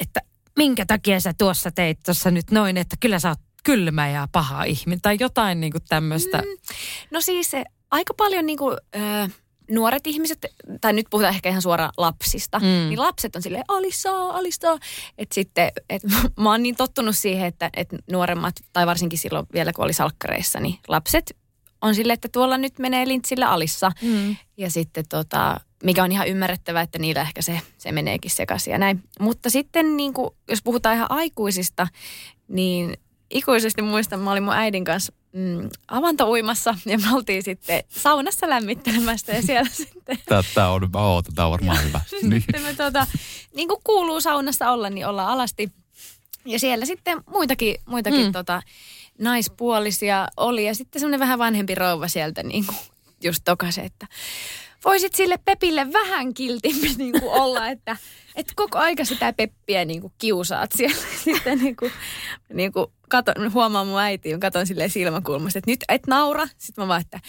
että minkä takia sä tuossa teit tuossa nyt noin, että kyllä sä oot kylmä ja paha ihminen tai jotain niin kuin tämmöistä. Mm. No siis se, aika paljon niinku, ö, nuoret ihmiset, tai nyt puhutaan ehkä ihan suoraan lapsista, Mm. niin lapset on silleen alistaa, alistaa. Että sitten, et, mä oon niin tottunut siihen, että, että nuoremmat, tai varsinkin silloin vielä kun oli salkkareissa, niin lapset on silleen, että tuolla nyt menee lintsillä alissa. Mm. Ja sitten tota, mikä on ihan ymmärrettävää, että niillä ehkä se, se meneekin sekaisin ja näin. Mutta sitten niin kuin, jos puhutaan ihan aikuisista, niin ikuisesti muistan, mä olin mun äidin kanssa mm, avantouimassa ja me oltiin sitten saunassa lämmittelemästä ja siellä sitten Tätä on, mä ootan, tää on varmaan hyvä. Niin. sitten me tuota, niin kuin kuuluu saunassa olla, niin ollaan alasti. Ja siellä sitten muitakin, muitakin Mm. mm. tota, naispuolisia oli. Ja sitten semmoinen vähän vanhempi rouva sieltä niin kuin just tokasi, että voisit sille Pepille vähän kiltimpi niin kuin olla, että, että koko aika sitä Peppiä niin kuin kiusaat siellä. Sitten niin kuin, niin kuin katon, huomaan mun äiti, katon silleen silmäkulmasta, että nyt et naura. Sitten mä vaan, että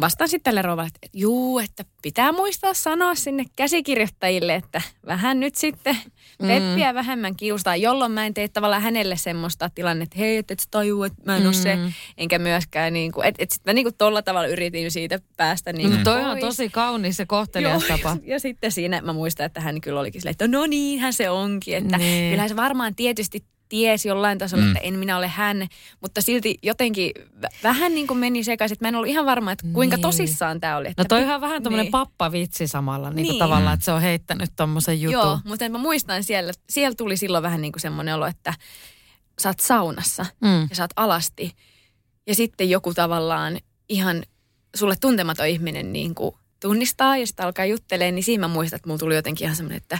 vastaan sitten tälle rouvalle, että juu, että pitää muistaa sanoa sinne käsikirjoittajille, että vähän nyt sitten Peppiä vähemmän kiustaa, jolloin mä en tee tavallaan hänelle semmoista tilannetta, että hei, et et sä tajuu, että mä en mm. ole se, enkä myöskään niin kuin, että et sitten mä niin kuin tolla tavalla yritin siitä päästä niin kuin Mm. Toi on tosi kaunis ja kohtelias tapa. Ja, ja sitten siinä mä muistan, että hän kyllä olikin silleen, että no niinhän se onkin. Että Niin. kyllähän se varmaan tietysti tiesi jollain tasolla, mm. että en minä ole hän, mutta silti jotenkin vä- vähän niin kuin meni sekaisin, että mä en ollut ihan varma, että kuinka Niin. tosissaan tämä oli. Että No toi pi- on vähän tämmöinen niin. pappavitsi samalla niin Niin. tavallaan, että se on heittänyt tommosen jutun. Joo, mutta mä muistan siellä, siellä tuli silloin vähän niin kuin semmoinen olo, että sä oot saunassa Mm. ja sä oot alasti. Ja sitten joku tavallaan ihan sulle tuntematon ihminen niin kuin tunnistaa ja sitten alkaa juttelemaan, niin siinä mä muistan, että mulla tuli jotenkin ihan semmoinen, että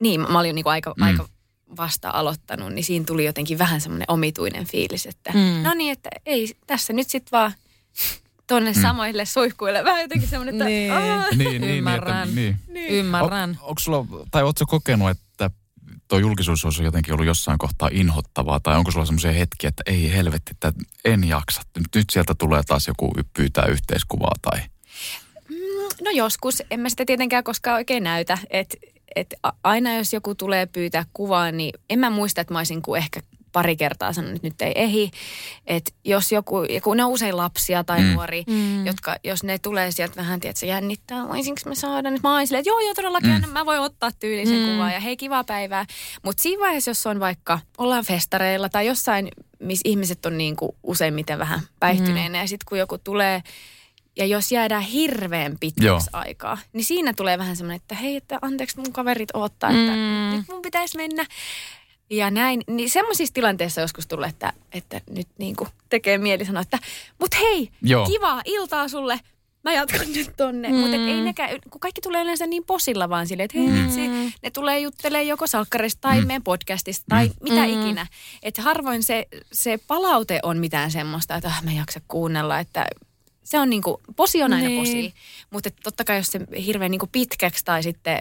niin, mä olin niin kuin aika, mm. aika vasta aloittanut, niin siinä tuli jotenkin vähän semmoinen omituinen fiilis, että Mm. mm. no niin, että ei tässä nyt sitten vaan tuonne mm. samoille suihkuille. Vähän jotenkin semmoinen, että Niin. aah. Niin, niin, niin, että, Ymmärrän. niin. Ymmärrän. Onko sulla, tai ootko kokenut, että tuo julkisuus olisi jotenkin ollut jossain kohtaa inhottavaa? Tai onko sulla semmoisia hetkiä, että ei helvetti, että en jaksa. Nyt, nyt sieltä tulee taas joku pyytää yhteiskuvaa tai... No joskus, en mä sitä tietenkään koskaan oikein näytä. Että et a- aina jos joku tulee pyytää kuvaa, niin en mä muista, että mä olisin kuin ehkä pari kertaa sanonut, että nyt ei ehi. Että jos joku, ja kun ne on usein lapsia tai mm. nuori, mm. jotka, jos ne tulee sieltä vähän, tiedätkö, se jännittää, voisinko mä saada, niin mä oon silleen, että joo, joo, todellakin, mm. mä voin ottaa tyylisen mm. kuvan ja hei, kivaa päivää. Mutta siinä vaiheessa, jos on vaikka, ollaan festareilla tai jossain, missä ihmiset on niin kuin useimmiten vähän päihtyneenä mm. ja sitten kun joku tulee ja jos jäädään hirveän pitkäksi Joo. aikaa, niin siinä tulee vähän semmoinen, että hei, että anteeksi mun kaverit odottaa, että Mm. nyt mun pitäisi mennä. Ja näin, niin semmoisissa tilanteissa joskus tulee, että, että nyt niin kuin tekee mieli sanoa, että mut hei, Joo. kivaa iltaa sulle, mä jatkan nyt tonne. Mm. Mutta ei nekään, kun kaikki tulee yleensä niin posilla vaan silleen, että hei Mm. vitsi, ne tulee juttelee joko salkkarista tai mm. meidän podcastista tai mm. mitä Mm. ikinä. Että harvoin se, se palaute on mitään semmoista, että ah, mä en jaksa kuunnella, että se on niinku, posi on aina Niin. posi, mutta totta kai jos se hirveän niinku pitkäksi tai sitten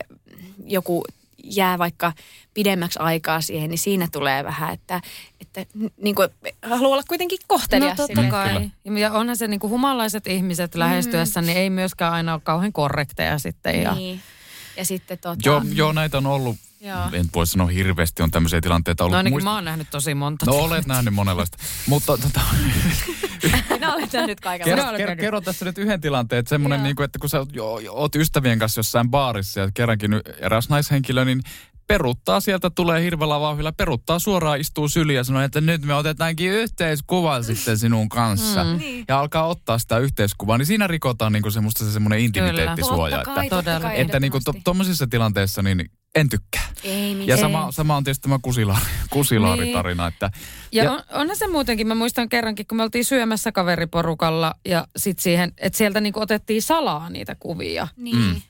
joku jää vaikka pidemmäksi aikaa siihen, niin siinä tulee vähän, että, että niinku, haluaa olla kuitenkin No kohtelias. totta silleen. kai. Ja onhan se niinku humalaiset ihmiset lähestyessä, niin ei myöskään aina ole kauhean korrekteja sitten. Ja, Niin. Ja sitten tota... Joo, joo, näitä on ollut, Joo. en voi sanoa hirveästi, on tämmöisiä tilanteita ollut. no ainakin Muist- mä oon nähnyt tosi monta. No olet nähnyt monenlaista. Mutta tota, Minä olen nähnyt kaikenlaista. kerro, kerro, kerro tässä nyt yhden tilanteen, että semmoinen, Joo. niin kuin, että kun sä oot, jo, jo, oot ystävien kanssa jossain baarissa ja kerrankin eräs naishenkilö, niin peruuttaa sieltä, tulee hirveällä vauhdilla, peruuttaa suoraan, istuu syliin ja sanoo, että nyt me otetaankin yhteiskuva sitten sinun kanssa. Mm. Niin. Ja alkaa ottaa sitä yhteiskuvaa, niin siinä rikotaan niinku semmoista se semmoinen intimiteettisuoja. Totta kai, Että, totta kai, että niinku to, tommosissa tilanteissa niin en tykkää. Ei Ja sama, sama on tietysti tämä kusilaari, kusilaaritarina, että Ja, Ja- on, onhan se muutenkin, mä muistan kerrankin, kun me oltiin syömässä kaveriporukalla ja sit siihen, että sieltä niinku otettiin salaa niitä kuvia. Niin. Mm.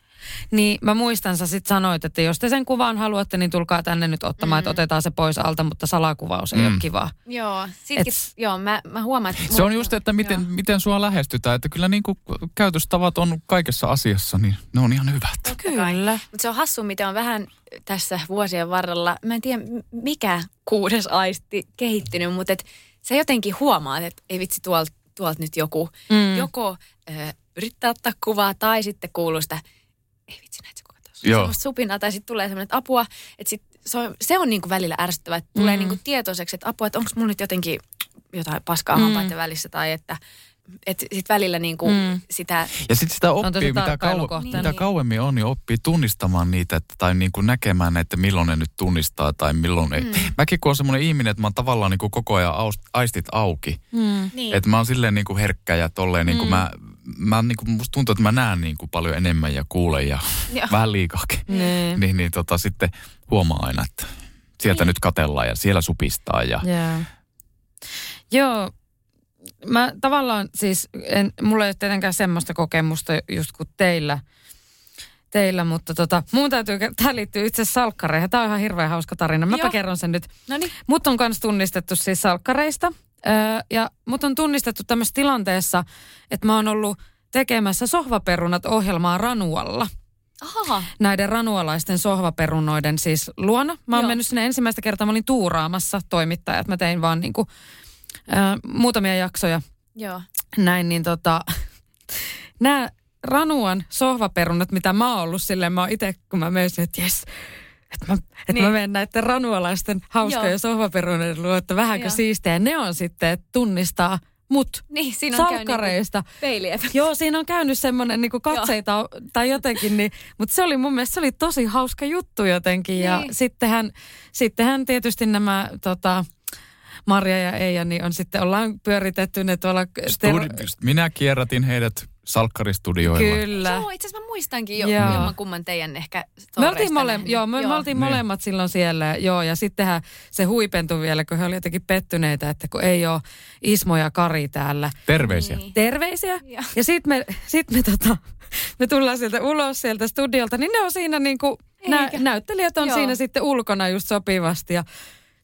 Niin mä muistan, sä sit sanoit, että jos te sen kuvan haluatte, niin tulkaa tänne nyt ottamaan, mm. että otetaan se pois alta, mutta salakuvaus ei Mm. ole kiva. Joo, sitkin, Et- joo mä, mä huomaan, että... se on just, että miten, Joo. miten sua lähestytään. Että kyllä niin kuin käytöstavat on kaikessa asiassa, niin ne on ihan hyvät. Totta kai. Mutta se on hassu, miten on vähän tässä vuosien varrella, mä en tiedä mikä kuudes aisti kehittynyt, mutta et sä jotenkin huomaat, että ei vitsi tuolta tuolt nyt joku, mm. joko ö, yrittää ottaa kuvaa tai sitten kuuluu sitä, ei vitsi näitä kuka tuossa on?" Joo. semmoista supinaa tai sitten tulee semmoinen, että apua, että sit se on, se on niinku välillä ärsyttävää, että tulee Mm. niinku tietoiseksi, että apua, että onko mulla nyt jotenkin jotain paskaa Mm. hampaiden välissä tai että et sit välillä niinku Mm. sitä, Ja sitten sitä oppii, mitä, kauem, tarkkailukohtainen. mitä Niin. kauemmin on, niin oppii tunnistamaan niitä että, tai niin kuin näkemään, että milloin ne nyt tunnistaa tai milloin ei. Mm. Mäkin kun on semmoinen ihminen, että mä oon tavallaan niin kuin koko ajan aistit auki. Mm. niin. Että mä oon silleen niin kuin herkkä ja tolleen niin kuin Mm. mä, mä niin kuin, musta tuntuu, että mä näen niin kuin paljon enemmän ja kuulen ja vähän liikaakin. Niin. Niin, niin tota, sitten huomaa aina, että sieltä Niin. nyt katellaan ja siellä supistaa ja Joo. Joo. Mä tavallaan siis, en, mulla ei ole tietenkään semmoista kokemusta just kuin teillä, teillä mutta tota, mun täytyy, tämä liittyy itse asiassa salkkareihin. Tämä on ihan hirveän hauska tarina. Mäpä Joo. kerron sen nyt. No niin. Mut on myös tunnistettu siis salkkareista. Öö, ja mut on tunnistettu tämmöisessä tilanteessa, että mä oon ollut tekemässä sohvaperunat ohjelmaa Ranualla. Aha. Näiden ranualaisten sohvaperunoiden siis luona. Mä oon Joo. mennyt sinne ensimmäistä kertaa, mä olin tuuraamassa toimittajat. Mä tein vaan niinku, öö, muutamia jaksoja Joo. näin, niin tota, nämä Ranuan sohvaperunat, mitä mä oon ollut silleen, mä oon itse, kun mä menisin, että jes, että mä, että Niin. mä menen näiden ranualaisten hauskojen Joo. sohvaperunoiden luo, että vähänkö Joo. siistejä. Ne on sitten, että tunnistaa mut Niin, siinä on käynyt salkkareista. peiliä. Joo, siinä on käynyt semmoinen niin katseita tai jotenkin, niin, mutta se oli mun mielestä se oli tosi hauska juttu jotenkin. Ja Niin. sittenhän, sittenhän tietysti nämä tota, Marja ja Eija, niin on sitten, ollaan pyöritetty ne tuolla... studi- minä kierrätin heidät salkkaristudioilla. Kyllä. Joo, itse asiassa mä muistankin jo Joo. jomman kumman teidän ehkä Me oltiin, mole, joo, me, me oltiin Niin. molemmat silloin siellä, joo, ja sittenhän se huipentui vielä, kun he olivat jotenkin pettyneitä, että kun ei ole Ismo ja Kari täällä. Terveisiä. Niin. Terveisiä. Joo. Ja sitten me, sit me, tota, me tullaan sieltä ulos sieltä studiolta, niin ne on siinä niin kuin, nä, näyttelijät on Joo. siinä sitten ulkona just sopivasti, ja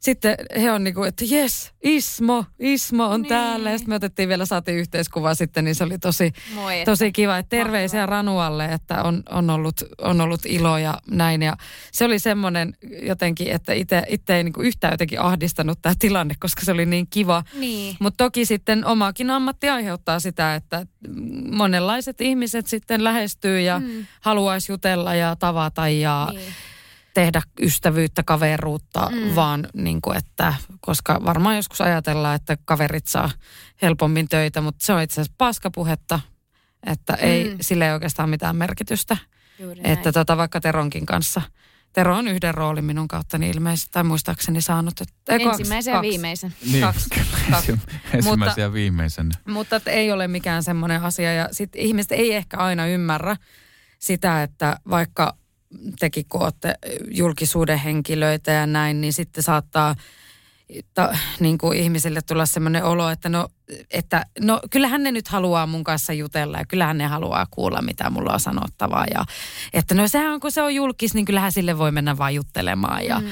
sitten he on niinku, että jes, Ismo, Ismo on Niin. täällä. Ja sitten me otettiin vielä, saatiin yhteiskuva sitten, niin se oli tosi, Moi, tosi kiva. Että terveisiä Ranualle, että on, on, ollut, on ollut ilo ja näin. Ja se oli semmoinen jotenkin, että itse ei niinku yhtään jotenkin ahdistanut tämä tilanne, koska se oli niin kiva. Niin. Mutta toki sitten omakin ammatti aiheuttaa sitä, että monenlaiset ihmiset sitten lähestyy ja mm. haluaisi jutella ja tavata ja Niin. Tehdä ystävyyttä, kaveruutta, Mm. vaan niin kuin, että, koska varmaan joskus ajatellaan, että kaverit saa helpommin töitä, mutta se on itse asiassa paskapuhetta, että ei, Mm. sillä ei oikeastaan mitään merkitystä. Juuri näin. Että tota, vaikka Teronkin kanssa. Tero on yhden roolin minun kauttani ilmeisesti, tai muistaakseni saanut. Että, ei, kaksi- Ensimmäisen ja kaksi. viimeisen. Niin, Kaksi, kaksi. ensi- ensimmäisen ja viimeisen. Mutta että ei ole mikään semmoinen asia. Ja sitten ihmiset ei ehkä aina ymmärrä sitä, että vaikka tekin kun olette julkisuuden henkilöitä ja näin, niin sitten saattaa ta, niin kuin ihmisille tulla semmoinen olo, että no, että no kyllähän ne nyt haluaa mun kanssa jutella ja kyllähän ne haluaa kuulla, mitä mulla on sanottavaa. Ja että no sehän on, kun se on julkis, niin kyllähän sille voi mennä vaan juttelemaan ja Mm.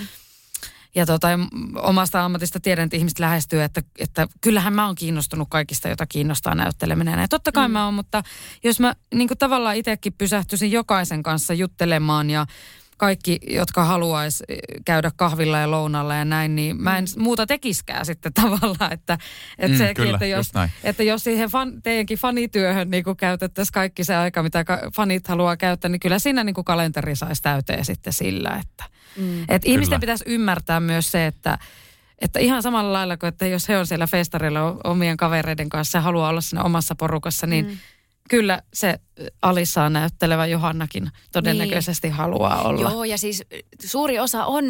Ja tota, omasta ammatista tiedän, että ihmiset lähestyy, että, että kyllähän mä oon kiinnostunut kaikista, jota kiinnostaa näytteleminen. Ja totta kai mm. mä oon, mutta jos mä niin kuin tavallaan itsekin pysähtyisin jokaisen kanssa juttelemaan ja kaikki, jotka haluaisi käydä kahvilla ja lounalla ja näin, niin mä en muuta tekiskään sitten tavallaan, että, että, Mm, sekin, kyllä, että, jos, että jos siihen fan, teidänkin fanityöhön niin käytettäisiin kaikki se aika, mitä fanit haluaa käyttää, niin kyllä siinä niin kuin kalenteri saisi täyteen sitten sillä, että Mm. et ihmisten Kyllä. pitäisi ymmärtää myös se, että, että ihan samalla lailla kuin, että jos he on siellä festarilla omien kavereiden kanssa ja haluaa olla siinä omassa porukassa, niin mm. kyllä se Alissaan näyttelevä Johannakin todennäköisesti niin. haluaa olla. Joo, ja siis suuri osa on,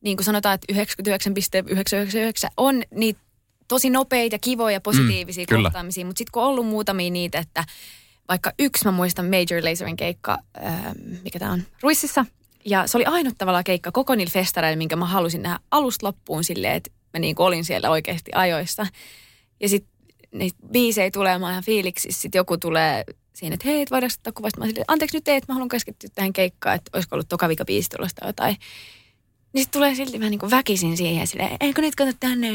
niin kuin sanotaan, että 99,999 on niitä tosi nopeita, kivoja, positiivisia Mm, kohtaamisia. Mutta sitten kun on ollut muutamia niitä, että vaikka yksi mä muistan Major Laserin keikka, ää, mikä tämä on, Ruississa. Ja se oli ainut tavallaan keikka koko niillä festareilla, minkä mä halusin nähdä alusta loppuun silleen, että mä niin kuin olin siellä oikeasti ajoissa. Ja sitten niitä biisejä tulee, mä ihan fiiliksissä. Sitten joku tulee siinä, että hei, et voidaanko ottaa kuvasta. Mä silleen, anteeksi nyt ei, että mä haluan keskittyä tähän keikkaan, että olisiko ollut toka vika biisi tulosta jotain. Niin sitten tulee silti vähän niin kuin väkisin siihen silleen, eikö nyt kato tänne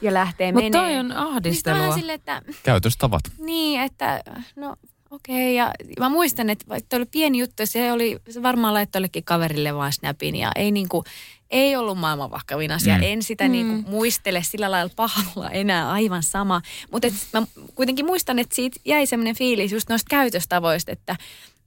ja lähtee Mutta menee. toi on Niin ahdistelua. vähän silleen, että Käytöstavat. niin, että no okei. Ja mä muistan, että vaikka oli pieni juttu, se oli se varmaan laittoi jollekin kaverille vaan snapin ja ei niinku, ei ollut maailman vahkavin asia. Mm. Mm. En sitä mm. niinku muistele sillä lailla pahalla enää aivan sama. Mutta mä kuitenkin muistan, että siitä jäi semmoinen fiilis just noista käytöstavoista, että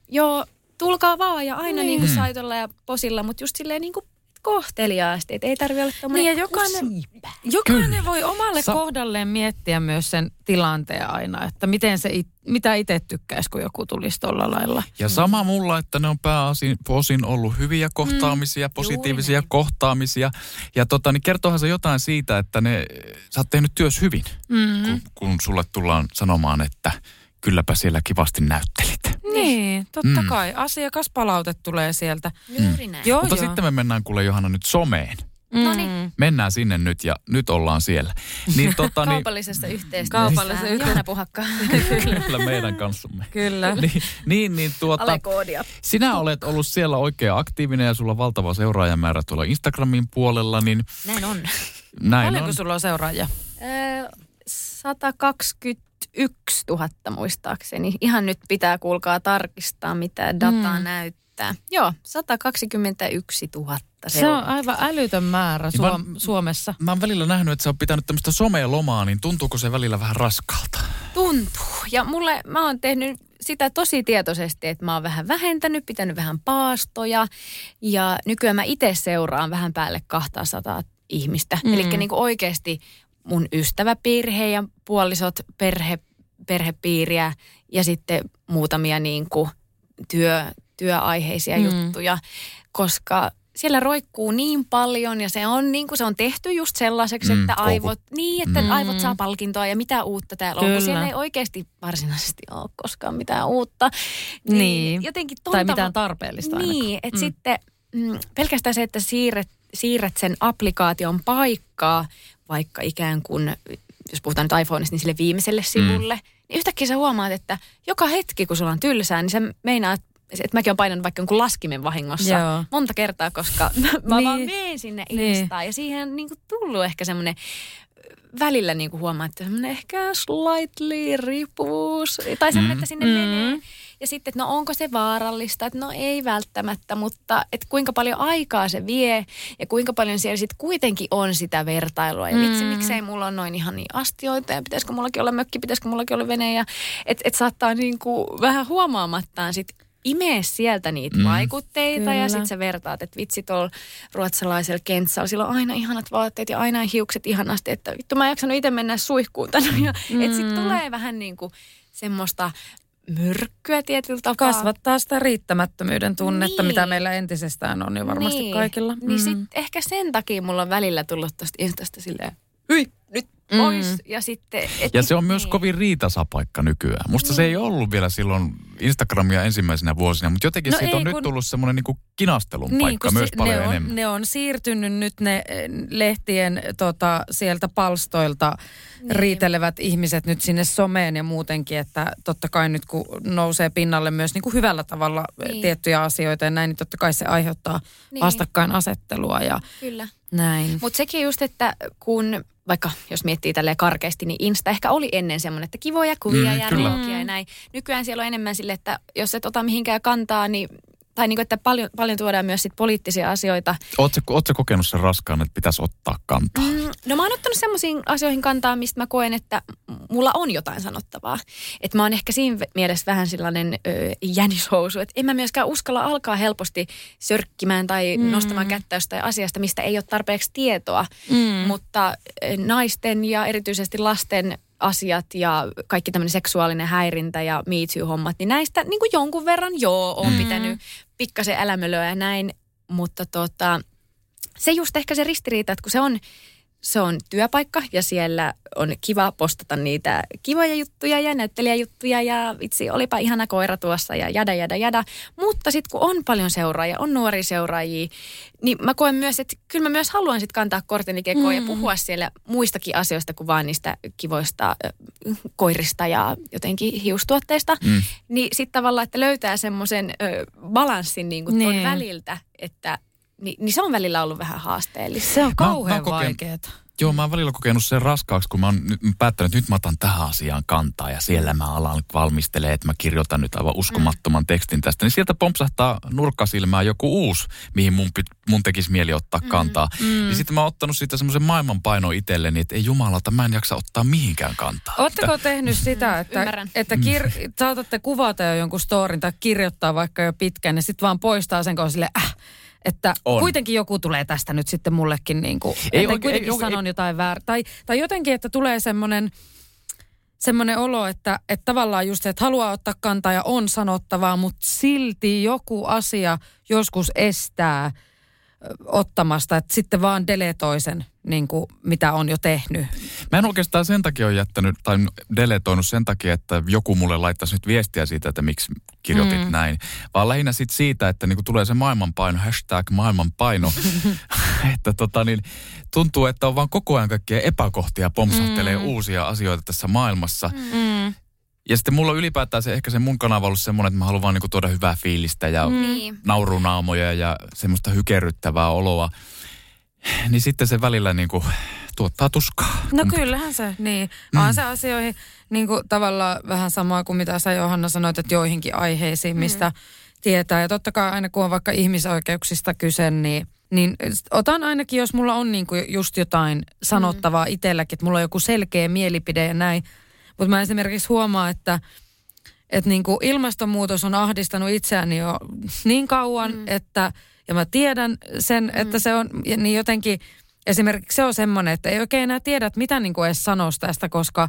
joo, tulkaa vaan ja aina Niin. niin. niinku saitolla ja posilla, mutta just silleen niinku kohteliaasti, että ei tarvi olla tommonen Niin ja jokainen, jokainen Kyllä. voi omalle Sa- kohdalleen miettiä myös sen tilanteen aina, että miten se it, mitä itse tykkäisi, kun joku tulisi tuolla lailla. Ja sama mulla, että ne on pääosin osin ollut hyviä kohtaamisia, mm, positiivisia näin. kohtaamisia. Ja tota, niin kertoohan se jotain siitä, että ne, sä oot tehnyt työs hyvin, Mm. kun, kun sulle tullaan sanomaan, että kylläpä siellä kivasti näyttelit. Niin, totta mm. kai. Asiakaspalaute tulee sieltä. Mm. Joo, Mutta joo. sitten me mennään kuule Johanna nyt someen. Mm. No niin. Mennään sinne nyt ja nyt ollaan siellä. Niin, tota, niin, Kaupallisesta niin. yhteistyöstä. Kaupallisesta yhteistyöstä. Johanna Puhakka. Kyllä meidän kanssamme. Kyllä. Niin, niin, niin tuota, sinä olet ollut siellä oikein aktiivinen ja sulla on valtava seuraajamäärä tuolla Instagramin puolella. Niin, näin on. Näin Paljonko on. sulla on seuraajia? 120 yksi tuhatta muistaakseni. Ihan nyt pitää kuulkaa tarkistaa, mitä dataa mm. näyttää. Joo, 121 000. Se on aivan älytön määrä niin Suom- mä, Suomessa. Mä oon välillä nähnyt, että sä oot pitänyt tämmöistä somelomaa, niin tuntuuko se välillä vähän raskalta? Tuntuu. Ja mulle, mä oon tehnyt sitä tosi tietoisesti, että mä oon vähän vähentänyt, pitänyt vähän paastoja. Ja nykyään mä itse seuraan vähän päälle 200 ihmistä. Mm. Eli niin oikeasti mun ystäväpiiri, heidän puolisot, perhe, perhepiiriä ja sitten muutamia niin kuin työ, työaiheisia Mm. juttuja. Koska siellä roikkuu niin paljon ja se on niin kuin se on tehty just sellaiseksi, Mm, että koukut. aivot, niin että Mm. aivot saa palkintoa ja mitä uutta täällä on. Kyllä. Kun siellä ei oikeasti varsinaisesti ole koskaan mitään uutta. Niin. Jotenkin Tai tonta- mitään tarpeellista ainakaan. Niin, että Mm. mm. sitten mm, pelkästään se, että siirret, siirret sen applikaation paikkaa, vaikka ikään kuin, jos puhutaan nyt iPhoneista, niin sille viimeiselle sivulle, mm. niin yhtäkkiä sä huomaat, että joka hetki, kun sulla on tylsää, niin sä meinaat, että mäkin olen painanut vaikka jonkun laskimen vahingossa Joo. monta kertaa, koska mä Niin. vaan meen sinne Niin. Instaan. Ja siihen on niin kuin tullut ehkä semmoinen välillä niin kuin huomaa, että semmoinen ehkä slightly riippuvuus. Tai semmoinen, että sinne Mm. menee. Ja sitten, että no onko se vaarallista, että no ei välttämättä, mutta että kuinka paljon aikaa se vie ja kuinka paljon siellä sitten kuitenkin on sitä vertailua. Ja vitsi, Mm. miksei mulla on noin ihan niin astioita ja pitäisikö mullakin olla mökki, pitäisikö mullakin olla vene. Ja että et saattaa niin kuin vähän huomaamattaan sitten imee sieltä niitä Mm. vaikutteita Kyllä. ja sitten sä vertaat, että vitsi tuolla ruotsalaisella kentsalla, sillä on aina ihanat vaatteet ja aina hiukset ihanasti, että vittu mä en jaksanut itse mennä suihkuun tänne. Mm. Että sitten tulee vähän niin kuin semmoista myrkkyä tietyllä tapaa. Kasvattaa sitä riittämättömyyden tunnetta, Niin. mitä meillä entisestään on jo varmasti niin. kaikilla. Niin Mm. sit ehkä sen takia mulla on välillä tullut tosta Instasta silleen, hyi, nyt pois. Mm. Ja sitten... Et Ja se on niin. myös kovin riitasapaikka nykyään. Musta se ei ollut vielä silloin Instagramia ensimmäisenä vuosina, mutta jotenkin No siitä on ei, nyt kun- tullut semmoinen niinku kinastelun Niin, paikka myös si- paljon ne on, enemmän. Ne on siirtynyt nyt ne eh, lehtien tota, sieltä palstoilta niin. riitelevät ihmiset nyt sinne someen ja muutenkin, että totta kai nyt kun nousee pinnalle myös niin kuin hyvällä tavalla niin. Tiettyjä asioita ja näin, niin totta kai se aiheuttaa niin. Vastakkainasettelua ja Kyllä. näin. Mutta sekin just, että kun vaikka jos miettii tälleen karkeasti, niin Insta ehkä oli ennen semmoinen, että kivoja kuvia Mm, mm, ja ruokia ja näin. Nykyään siellä on enemmän sille, että jos et ota mihinkään kantaa, niin tai niin kuin, että paljon, paljon tuodaan myös sit poliittisia asioita. Ootko, ootko kokenut sen raskaan, että pitäisi ottaa kantaa? Mm, no mä oon ottanut semmoisiin asioihin kantaa, mistä mä koen, että mulla on jotain sanottavaa. Että mä oon ehkä siinä mielessä vähän sellainen ö, jänishousu, että en mä myöskään uskalla alkaa helposti sörkkimään tai mm. nostamaan kättä jostain asiasta, mistä ei ole tarpeeksi tietoa. Mm. Mutta ö, naisten ja erityisesti lasten asiat ja kaikki tämmöinen seksuaalinen häirintä ja Me Too-hommat, niin näistä niin kuin jonkun verran joo, on Mm. pitänyt pikkasen elämölöä ja näin, mutta tota, se just ehkä se ristiriita, että kun se on, se on työpaikka ja siellä on kiva postata niitä kivoja juttuja ja näyttelijäjuttuja ja vitsi, olipa ihana koira tuossa ja jada jada jada. Mutta sitten kun on paljon seuraajia, on nuoria seuraajia, niin mä koen myös, että kyllä mä myös haluan sitten kantaa korteni kekoon mm. ja puhua siellä muistakin asioista kuin vaan niistä kivoista koirista ja jotenkin hiustuotteista. Mm. Niin sitten tavallaan, että löytää semmoisen balanssin niin kuin ton Niin. väliltä, että niin, niin se on välillä ollut vähän haasteellista. Se on mä kauhean kokenut- vaikeeta. Joo, mä oon välillä kokenut sen raskaaksi, kun mä oon nyt päättänyt, että nyt mä otan tähän asiaan kantaa ja siellä mä alan valmistelee, että mä kirjoitan nyt aivan uskomattoman tekstin tästä. Niin sieltä pompsahtaa nurkkasilmään joku uusi, mihin mun, pit, mun tekisi mieli ottaa kantaa. Mm. Niin sitten mä oon ottanut siitä semmoisen maailmanpaino itselleni, että ei jumalata, mä en jaksa ottaa mihinkään kantaa. Oletteko tehnyt sitä, että, ymmärrän. että kir- saatatte kuvata jo jonkun storin tai kirjoittaa vaikka jo pitkän ja sitten vaan poistaa sen, kun on sille äh, että On. kuitenkin joku tulee tästä nyt sitten mullekin niin kuin, Ei että oikein- kuitenkin ei- sanon jotain väärin. Tai, tai jotenkin, että tulee semmoinen semmoinen olo, että, että tavallaan just, että haluaa ottaa kantaa ja on sanottavaa, mutta silti joku asia joskus estää ottamasta, että sitten vaan deletoi sen, niin kuin mitä on jo tehnyt. Mä en oikeastaan sen takia ole jättänyt tai deletoinut sen takia, että joku mulle laittaisi nyt viestiä siitä, että miksi kirjoitit mm. näin. Vaan lähinnä sit siitä, että niinku tulee se maailmanpaino, hashtag maailmanpaino. että tota niin, tuntuu, että on vaan koko ajan kaikkia epäkohtia, pompsahtelee mm. uusia asioita tässä maailmassa. Mm. Ja sitten mulla on ylipäätään se, ehkä se mun kanava ollut semmoinen, että mä haluan vaan niinku tuoda hyvää fiilistä ja mm. Niin. naurunaamoja ja semmoista hykerryttävää oloa. Niin sitten se välillä niinku tuottaa tuskaa. No kyllähän se, niin. Mm. se asioihin niin kuin tavallaan vähän samaa kuin mitä sä Johanna sanoit, että joihinkin aiheisiin, mistä mm. tietää. Ja totta kai aina kun on vaikka ihmisoikeuksista kyse, niin, niin otan ainakin, jos mulla on niin kuin just jotain sanottavaa mm. itselläkin, että mulla on joku selkeä mielipide ja näin. Mutta mä esimerkiksi huomaan, että että niin kuin ilmastonmuutos on ahdistanut itseäni jo niin kauan, mm. että, ja mä tiedän sen, mm. että se on, niin jotenkin, esimerkiksi se on semmoinen, että ei oikein enää tiedä, että mitä niin kuin edes sanoisi tästä, koska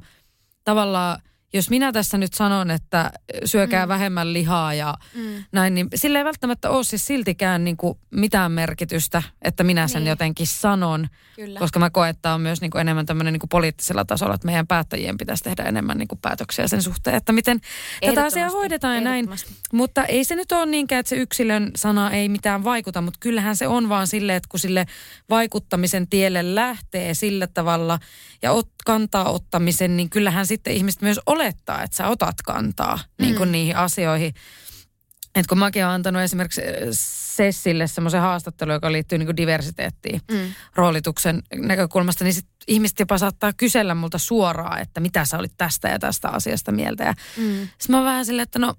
tavallaan, jos minä tässä nyt sanon, että syökää mm. vähemmän lihaa ja mm. näin, niin sillä ei välttämättä ole siis siltikään niin kuin mitään merkitystä, että minä sen Niin. jotenkin sanon. Kyllä. Koska mä koen, että on myös niin kuin enemmän tämmöinen niin kuin poliittisella tasolla, että meidän päättäjien pitäisi tehdä enemmän niin kuin päätöksiä sen suhteen, että miten tätä asiaa hoidetaan ja näin. Mutta ei se nyt ole niinkään, että se yksilön sana ei mitään vaikuta, mutta kyllähän se on vaan silleen, että kun sille vaikuttamisen tielle lähtee sillä tavalla ja ot, kantaa ottamisen, niin kyllähän sitten ihmiset myös olettaa, että sä otat kantaa niin kuin niihin asioihin. että kun mäkin olen antanut esimerkiksi äh, Sessille semmoisen haastattelun, joka liittyy niin diversiteettiin Mm. roolituksen näkökulmasta, niin sit ihmiset jopa saattaa kysellä multa suoraan, että mitä sä olit tästä ja tästä asiasta mieltä. Ja Mm. sitten mä oon vähän silleen, että no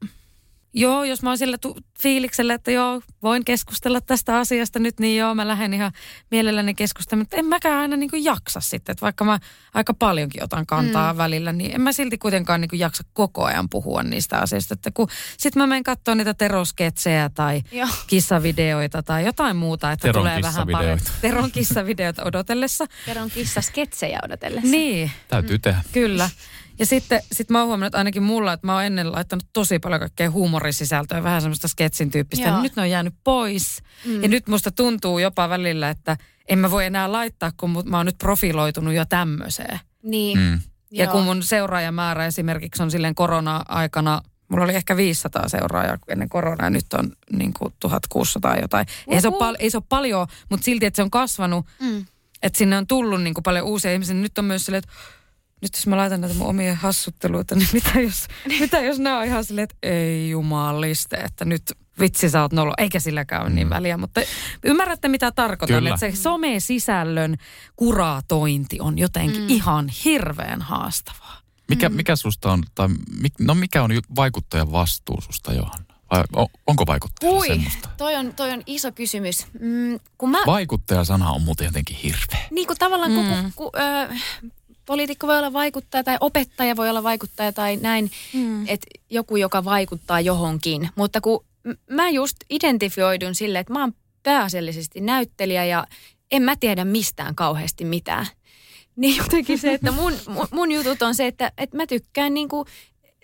joo, jos mä oon sillä tu- fiiliksellä, että joo, voin keskustella tästä asiasta nyt, niin joo, mä lähden ihan mielelläni keskustelemaan. Mutta en mäkään aina niin kuin jaksa sitten, että vaikka mä aika paljonkin otan kantaa mm. välillä, niin en mä silti kuitenkaan niin kuin jaksa koko ajan puhua niistä asioista. Että kun sit mä menen katsoa niitä terosketsejä tai Joo. kissavideoita tai jotain muuta, että Teron tulee vähän paremmin. Teron kissavideoita odotellessa. Kerron kissa sketsejä odotellessa. Niin, Täytyy tehdä. Kyllä. Ja sitten sit mä oon huomannut että ainakin mulla, että mä oon ennen laittanut tosi paljon kaikkea huumorisisältöä, vähän semmoista sketsin tyyppistä. Joo. Ja nyt ne on jäänyt pois. Mm. Ja nyt musta tuntuu jopa välillä, että en mä voi enää laittaa, kun mä oon nyt profiloitunut jo tämmöiseen. Niin. Mm. Ja Joo. kun mun seuraajamäärä esimerkiksi on silleen korona-aikana, mulla oli ehkä 500 seuraajaa ennen koronaa, ja nyt on niin kuin 1600 jotain. Ei se, ole pal- ei se ole paljon, mutta silti, että se on kasvanut, Mm. että sinne on tullut niin kuin paljon uusia ihmisiä. Nyt on myös silleen, että nyt jos mä laitan näitä mun omia hassutteluita, niin mitä jos, mitä jos nämä on ihan silleen, että ei jumaliste, että nyt vitsi sä oot nolo, eikä silläkään ole niin väliä, mutta ymmärrätte mitä tarkoitan, Kyllä. että se some-sisällön kuratointi on jotenkin mm. ihan hirveän haastavaa. Mikä, mikä susta on, tai mik, no mikä on vaikuttajan vastuu susta, Johanna? Vai on, onko vaikuttajalla Ui, semmoista? toi on, toi on iso kysymys. Mm, kun mä, Vaikuttaja-sana on muuten jotenkin hirveä. niin kuin tavallaan mm. kun, kun ö, poliitikko voi olla vaikuttaja tai opettaja voi olla vaikuttaja tai näin, mm. että joku, joka vaikuttaa johonkin. Mutta kun mä just identifioidun sille, että mä oon pääasiallisesti näyttelijä ja en mä tiedä mistään kauheasti mitään. Niin jotenkin se, että mun, mun, mun jutut on se, että, että mä tykkään niinku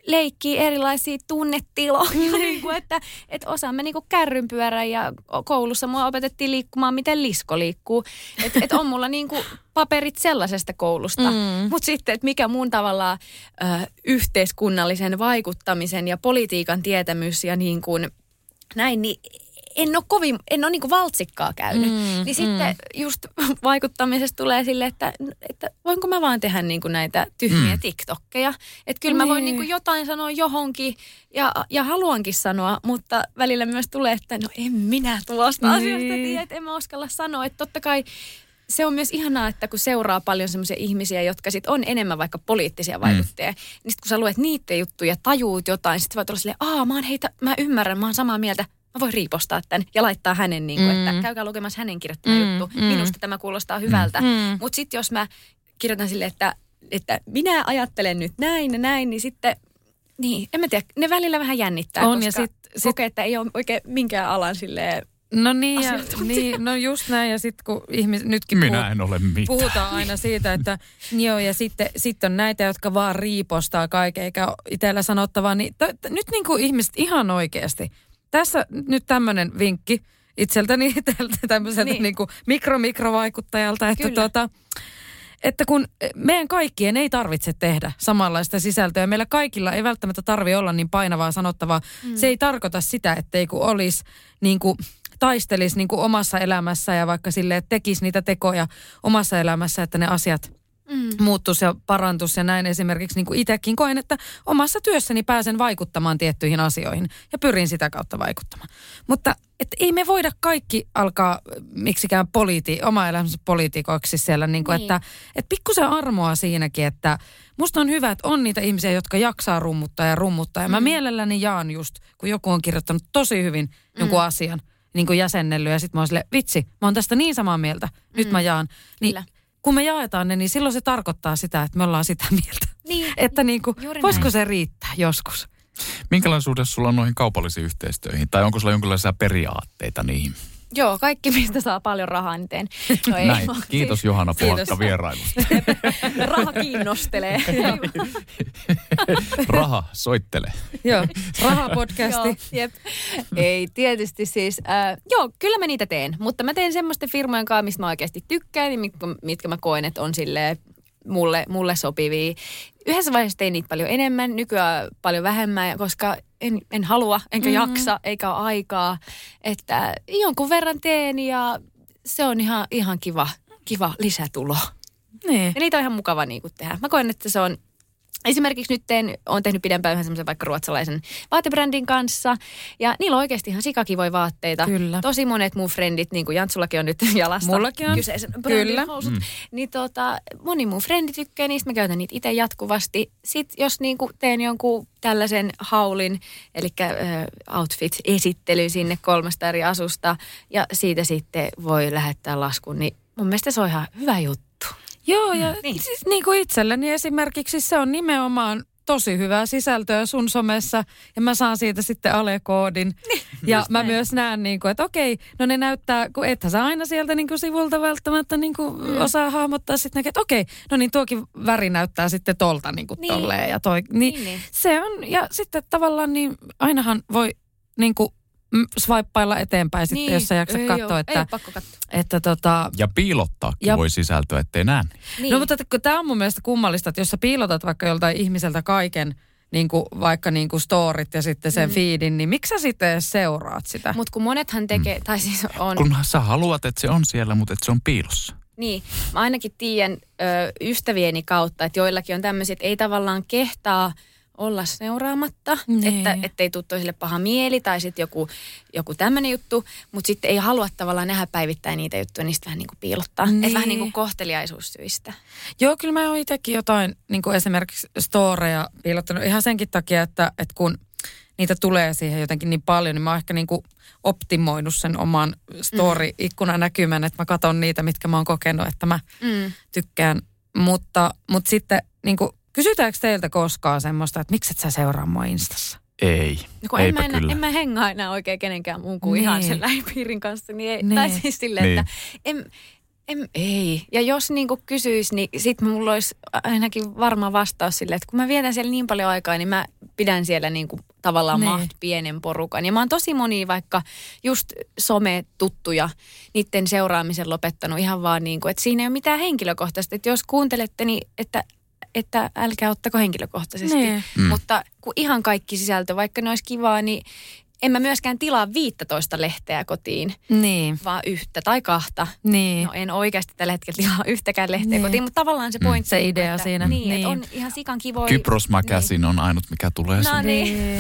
leikkiä erilaisia tunnetiloja, niin kuin, että, että osaamme niin kärrynpyörän ja koulussa mua opetettiin liikkumaan, miten lisko liikkuu. Että et on mulla niin kuin paperit sellaisesta koulusta. Mm. Mutta sitten, että mikä mun tavallaan ö, yhteiskunnallisen vaikuttamisen ja politiikan tietämys ja niin kuin näin, niin en ole kovin, en ole niin kuin valtsikkaa käynyt. Mm, niin sitten just vaikuttamisesta tulee sille, että, että voinko mä vaan tehdä niin kuin näitä tyhmiä mm. TikTokkeja. Että kyllä mä voin niin kuin jotain sanoa johonkin ja, ja haluankin sanoa, mutta välillä myös tulee, että no en minä tuosta Niin. asiasta tiedä, että en mä uskalla sanoa. Että totta kai se on myös ihanaa, että kun seuraa paljon semmoisia ihmisiä, jotka sit on enemmän vaikka poliittisia vaikuttajia, mm. niin sit kun sä luet niiden juttuja, tajuut jotain, sit voit olla silleen, aa mä oon heitä, mä ymmärrän, mä oon samaa mieltä, mä voin riipostaa tämän ja laittaa hänen, niin kuin, mm. että käykää lukemassa hänen kirjoittama mm. juttu, mm. minusta tämä kuulostaa hyvältä. Mm. Mutta sitten jos mä kirjoitan sille, että, että minä ajattelen nyt näin ja näin, niin sitten, niin en mä tiedä, ne välillä vähän jännittää, On, koska ja sit- sit- kokee, että ei ole oikein minkään alan silleen No niin, ja, niin no just näin, ja sitten kun ihmis, nytkin Minä puhut- en ole mitään. puhutaan aina siitä, että joo, ja sitten sit on näitä, jotka vaan riipostaa kaiken, eikä itsellä sanottavaa, niin t- t- nyt niin kuin ihmiset ihan oikeasti. Tässä nyt tämmöinen vinkki itseltäni tämmöiseltä Niin. niin. niin kuin mikro-mikrovaikuttajalta, että Kyllä. tuota, että kun meidän kaikkien ei tarvitse tehdä samanlaista sisältöä, meillä kaikilla ei välttämättä tarvi olla niin painavaa sanottavaa. Mm. Se ei tarkoita sitä, ettei kun olisi niin kuin taistelisi niin kuin omassa elämässä ja vaikka sille että tekisi niitä tekoja omassa elämässä, että ne asiat mm. muuttuisi ja parantuisi ja näin esimerkiksi niin kuin itsekin koen, että omassa työssäni pääsen vaikuttamaan tiettyihin asioihin ja pyrin sitä kautta vaikuttamaan. Mutta että ei me voida kaikki alkaa miksikään poliiti, oma elämänsä poliitikoiksi siellä, niin kuin, Niin. että, että pikkusen armoa siinäkin, että musta on hyvä, että on niitä ihmisiä, jotka jaksaa rummuttaa ja rummuttaa. Ja mä mielelläni jaan just, kun joku on kirjoittanut tosi hyvin jonkun asian, niin kuin jäsennellyt ja sitten mä oon silleen, vitsi, mä oon tästä niin samaa mieltä, nyt mä jaan. Niin Kyllä. Kun me jaetaan ne, niin silloin se tarkoittaa sitä, että me ollaan sitä mieltä. Niin. Että niin kuin, voisiko näin. se riittää joskus? Minkälainen suhde sulla on noihin kaupallisiin yhteistyöihin? Tai onko sulla jonkinlaisia periaatteita niihin? Joo, kaikki mistä saa paljon rahaa, niin teen. No ei, Näin. vaan Kiitos siis Johanna. Puhakka vierailusta. Raha kiinnostelee. Raha, soittele. Joo, rahapodcasti. Joo, jep. Ei, tietysti siis, äh, joo, kyllä mä niitä teen, mutta mä teen semmoisten firmojen kanssa, mistä mä oikeasti tykkään, ja mitkä, mitkä mä koen, että on sille mulle, mulle sopivia. Yhdessä vaiheessa tein niitä paljon enemmän, nykyään paljon vähemmän, koska en, en halua, enkä mm-hmm. jaksa, eikä ole aikaa. Että jonkun verran teen ja se on ihan, ihan kiva, kiva lisätulo. Niin. Ja niitä on ihan mukava niin kuin tehdä. Mä koen, että se on Esimerkiksi nyt teen, olen tehnyt pidempään yhden semmoisen vaikka ruotsalaisen vaatebrändin kanssa. Ja niillä on oikeasti ihan sikakivoja vaatteita. Kyllä. Tosi monet mun frendit, niin kuin Jantsullakin on nyt jalasta Mullakin on. kyseisen Kyllä. housut. Niin tota, moni mun frendi tykkää niistä, mä käytän niitä itse jatkuvasti. Sitten jos niin kuin teen jonkun tällaisen haulin, eli äh, outfit-esittely sinne kolmesta eri asusta, ja siitä sitten voi lähettää laskun, niin mun mielestä se on ihan hyvä juttu. Joo, ja Niin. niin. siis niin kuin itselleni esimerkiksi se on nimenomaan tosi hyvää sisältöä sun somessa ja mä saan siitä sitten alekoodin. ja mä myös näen, niin kuin, että okei, no ne näyttää, kun ethän sä aina sieltä niin kuin sivulta välttämättä niin kuin mm. osaa hahmottaa sitten, että okei, no niin tuokin väri näyttää sitten tolta niin kuin Niin. tolleen. Ja toi, niin, Niin, niin. Se on, ja sitten tavallaan niin ainahan voi niin kuin mm, swipeilla eteenpäin sitten, Niin. jos sä jaksat Ei katsoa, ei että, oo pakko katsoa. että tota, Ja piilottaakin Ja- voi sisältöä, ettei näe. Niin. No mutta tämä on mun mielestä kummallista, että jos sä piilotat vaikka joltain ihmiseltä kaiken, niin kuin vaikka niin kuin storit ja sitten sen mm. feedin, niin miksi sä sitten edes seuraat sitä? Mutta kun monethan tekee, Mm. tai siis on, Kunhan sä haluat, että se on siellä, mutta että se on piilossa. niin, mä ainakin tiedän ö, ystävieni kautta, että joillakin on tämmöisiä, että ei tavallaan kehtaa olla seuraamatta, Niin. että ettei tule toisille paha mieli tai sitten joku, joku tämmöinen juttu, mutta sitten ei halua tavallaan nähdä päivittäin niitä juttuja, niistä vähän niin kuin piilottaa. Niin. Että vähän niin kuin kohteliaisuussyistä. Joo, kyllä mä oon itsekin jotain niin kuin esimerkiksi storeja piilottanut ihan senkin takia, että, että kun niitä tulee siihen jotenkin niin paljon, niin mä oon ehkä niin kuin optimoinut sen oman story-ikkunanäkymän, että mä katson niitä, mitkä mä oon kokenut, että mä Mm. tykkään. Mutta, mutta sitten niin kuin, kysytäänkö teiltä koskaan semmoista, että miksi et sä seuraa mua Instassa? Ei, No kun en mä, enää, kyllä. en mä hengaa enää oikein kenenkään muun kuin Niin. ihan sen lähipiirin kanssa. Niin ei, Niin. Tai siis silleen, Niin. että en, en, ei. Ja jos niinku kysyisi, niin sit mulla olisi ainakin varma vastaus sille, että kun mä vietän siellä niin paljon aikaa, niin mä pidän siellä niinku tavallaan Niin. maht pienen porukan. Ja mä oon tosi moni vaikka just some-tuttuja niiden seuraamisen lopettanut ihan vaan niin kuin, että siinä ei ole mitään henkilökohtaista. Että jos kuuntelette, niin että että älkää ottako henkilökohtaisesti. Niin. Mm. Mutta kun ihan kaikki sisältö, vaikka ne olisi kivaa, niin en mä myöskään tilaa 15 lehteä kotiin, Niin, vaan yhtä tai kahta. niin. No en oikeasti tällä hetkellä tilaa yhtäkään lehteä Niin. kotiin, mutta tavallaan se pointti. Se on, idea että, siinä. Niin, Niin. että on ihan sikan kivoja. Kypros Magazine on ainut, mikä tulee No sun. niin.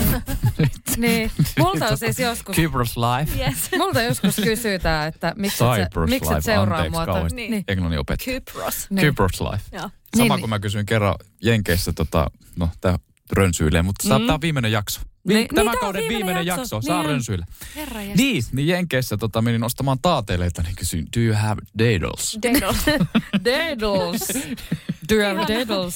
niin. Multa on siis joskus, Kypros Life. Yes. multa joskus kysytään, että miksi miksi et Life, seuraa anteeksi mua. tai- kauheasti. Niin. Englannin opettaja. Kypros. Niin. Kypros Life. Joo. Sama Niin, kuin mä kysyin kerran Jenkeissä, tota, no tää rönsyilee, mutta mm. tämä on viimeinen jakso. Vi- Niin, tämän niin, kauden viimeinen, viimeinen jakso, jakso. saa Niin. rönsyillä. Herra Niin, niin Jenkeissä tota, menin ostamaan taateileita, niin kysyin, do you have dadles? Dedals. Dyöm Dedals.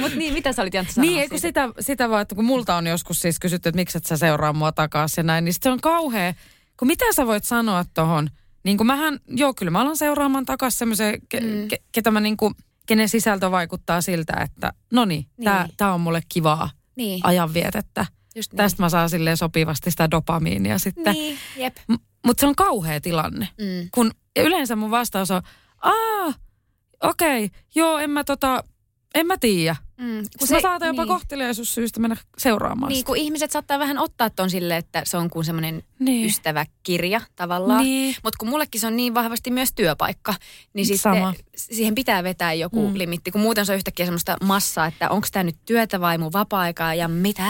Mutta niin, mitä sä olit Janttu Niin, eikö sitä, sitä vaan, että kun multa on joskus siis kysytty, että miksi et sä seuraa mua takaisin ja näin, niin se on kauhea. Kun mitä sä voit sanoa tohon? Niin kuin mähän, joo kyllä mä alan seuraamaan takaisin semmoisen, ke, Mm. ke, ketä mä niin kuin, kenen sisältö vaikuttaa siltä, että no niin, tää, Niin. tää on mulle kivaa Niin, ajanvietettä. Just niin. Tästä mä saan silleen sopivasti sitä dopamiinia sitten. Niin, jep. M- Mutta se on kauhea tilanne. Mm. Kun yleensä mun vastaus on, aa, okei, okay, joo, en mä tota, en mä tiedä. Mm. Kun mä saatan jopa niin. kohteliaisuussyistä mennä seuraamaan Niin, sitä. kun ihmiset saattaa vähän ottaa ton silleen, että se on kuin semmoinen Niin. ystäväkirja tavallaan. Niin. Mutta kun mullekin se on niin vahvasti myös työpaikka, niin sitten Sama. siihen pitää vetää joku Mm. mm. limitti. Kun muuten se on yhtäkkiä semmoista massaa, että onko tämä nyt työtä vai mun vapaa-aikaa ja mitä.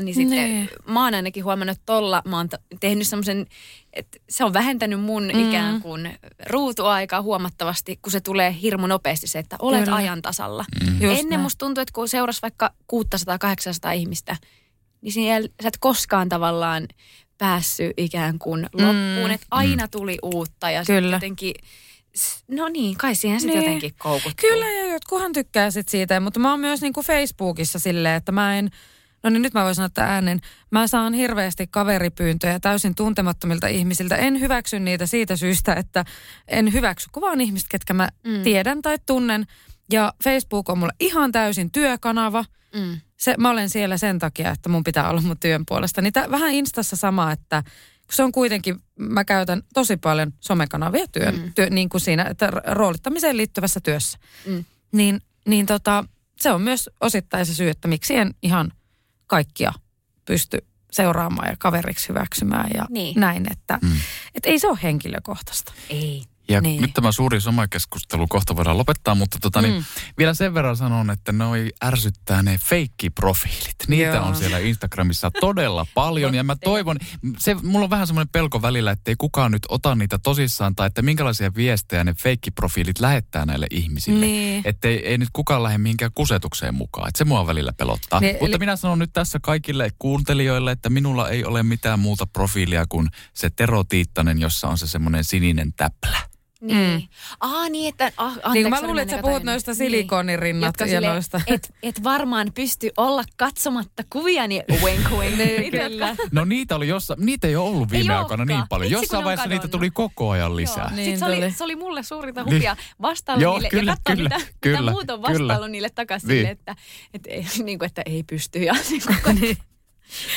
Niin sitten Niin. mä oon ainakin huomannut, että tolla mä oon tehnyt semmoisen, että se on vähentänyt mun Mm. mm. ikään kuin ruutuaikaa huomattavasti, kun se tulee hirmu nopeasti se, että olet Kyllä. ajan tasalla. Just Ennen näin. musta tuntuu, että kun seurasi vaikka 600-800 ihmistä, niin siellä sä et koskaan tavallaan päässyt ikään kuin loppuun, että aina tuli uutta ja sit Kyllä. jotenkin, no niin, kai siihen sitten Niin. jotenkin koukuttuu. Kyllä ja jotkuhan tykkää sit siitä, mutta mä oon myös niinku Facebookissa silleen, että mä en, no niin nyt mä voin sanoa että äänen, mä saan hirveästi kaveripyyntöjä täysin tuntemattomilta ihmisiltä. En hyväksy niitä siitä syystä, että en hyväksy kuvaan ihmistä, ketkä mä mm. tiedän tai tunnen. Ja Facebook on mulle ihan täysin työkanava. Mm. Se, mä olen siellä sen takia, että mun pitää olla mun työn puolesta. Niin tää, vähän Instassa sama, että kun se on kuitenkin, mä käytän tosi paljon somekanavia työn, mm. työ, niin kuin siinä, että roolittamiseen liittyvässä työssä. Mm. Niin, niin tota, se on myös osittain se syy, että miksi en ihan kaikkia pysty seuraamaan ja kaveriksi hyväksymään ja Niin. näin, että mm. et ei se ole henkilökohtaista. Ei. Ja Niin. nyt tämä suuri somakeskustelu kohta voidaan lopettaa, mutta tota, mm. niin, vielä sen verran sanon, että noi ärsyttää ne feikkiprofiilit. Niitä Joo. on siellä Instagramissa todella paljon ja mä toivon, se, mulla on vähän semmoinen pelko välillä, että ei kukaan nyt ota niitä tosissaan tai että minkälaisia viestejä ne feikkiprofiilit lähettää näille ihmisille. Niin. Että ei, ei nyt kukaan lähde mihinkään kusetukseen mukaan. Että se mua välillä pelottaa. Niin, Mutta eli- minä sanon nyt tässä kaikille kuuntelijoille, että minulla ei ole mitään muuta profiilia kuin se Tero Tiittanen, jossa on se semmoinen sininen täplä. Niin. Mm. Ah niin, että... Ah, anteeksi, Niin, mä oli luulin, että sä puhut jotain. noista silikonirinnat Jotka ja silleen, noista. Et, et varmaan pysty olla katsomatta kuvia, niin wink wink. Niitä, jotka- No niitä oli jossa, niitä ei ole ollut Ei viime aikoina olekaan. niin paljon. Ne Jossain vaiheessa niitä tuli koko ajan lisää. Joo. Niin Sitten se oli, se oli mulle suurinta Niin. hupia vastailla Joo, niille kyllä, ja katsoa, kyllä, mitä, kyllä, mitä muut on vastaillut kyllä. niille takaisin, Niin. niin. että, että, ei, niin kuin, että ei pysty ja niin kuin,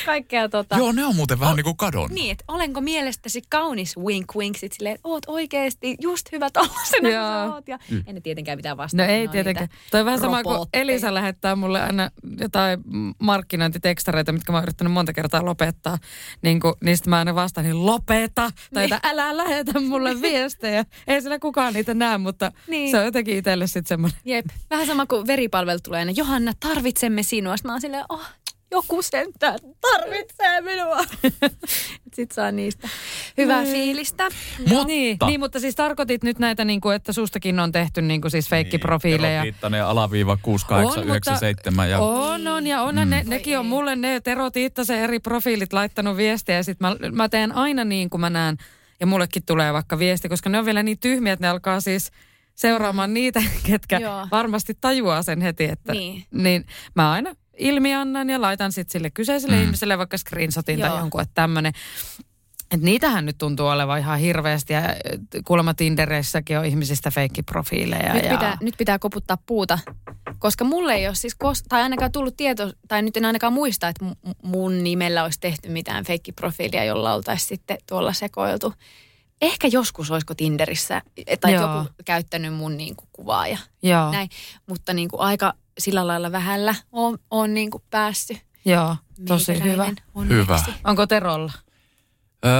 kaikkea, tota. Joo, ne on muuten vähän niin kuin kadonnut. Niin, että olenko mielestäsi kaunis wink wink, sit silleen, että oot oikeesti just hyvä sä Joo. oot. Ja Mm. en ne tietenkään mitään No vastaa. ei tietenkään. Toi vähän sama kuin. Elisa lähettää mulle aina jotain markkinointitekstareita, mitkä mä oon yrittänyt monta kertaa lopettaa. Niin kuin, niistä mä aina vastaan, niin lopeta. Tai että älä lähetä mulle viestejä. Ei sillä kukaan niitä näe, mutta Niin. se on jotenkin itselle sitten semmoinen. Jep. Vähän sama kuin veripalvelu tulee aina, Johanna, tarvitsemme sinua. Sitten mä oon silleen, oh, joku sentään tarvitsee minua. Sitten saa niistä hyvää fiilistä. Mutta, Niin, niin, mutta siis tarkoitit nyt näitä, niin kuin, että sustakin on tehty niin kuin siis feikkiprofiileja. Tero Tiittanen alaviiva 6897 ja On, on ja onhan ne, nekin on mulle ne Tero Tiittasen eri profiilit laittanut viestiä ja sit mä, mä teen aina niin kuin mä näen ja mullekin tulee vaikka viesti, koska ne on vielä niin tyhmiä, että ne alkaa siis seuraamaan niitä, ketkä Joo. varmasti tajuaa sen heti, että Niin. niin mä aina ilmi annan ja laitan sitten sille kyseiselle Mm. ihmiselle vaikka screenshotin tai Joo. jonkun, että tämmöinen. Et niitähän nyt tuntuu olevan ihan hirveästi ja kuulemma Tindereissäkin on ihmisistä feikkiprofiileja. Nyt ja... pitää, nyt pitää koputtaa puuta, koska mulle ei ole siis, kos, tai ainakaan tullut tieto, tai nyt en ainakaan muista, että mu- mun nimellä olisi tehty mitään feikkiprofiilia, jolla oltaisiin sitten tuolla sekoiltu. Ehkä joskus olisiko Tinderissä, tai Joo. joku käyttänyt mun niin kuin kuvaa ja Joo, näin, mutta niin kuin aika sillä lailla vähällä on, on niin kuin päässyt. joo, tosi hyvä. Onneksi. Hyvä. Onko Terolla? Öö,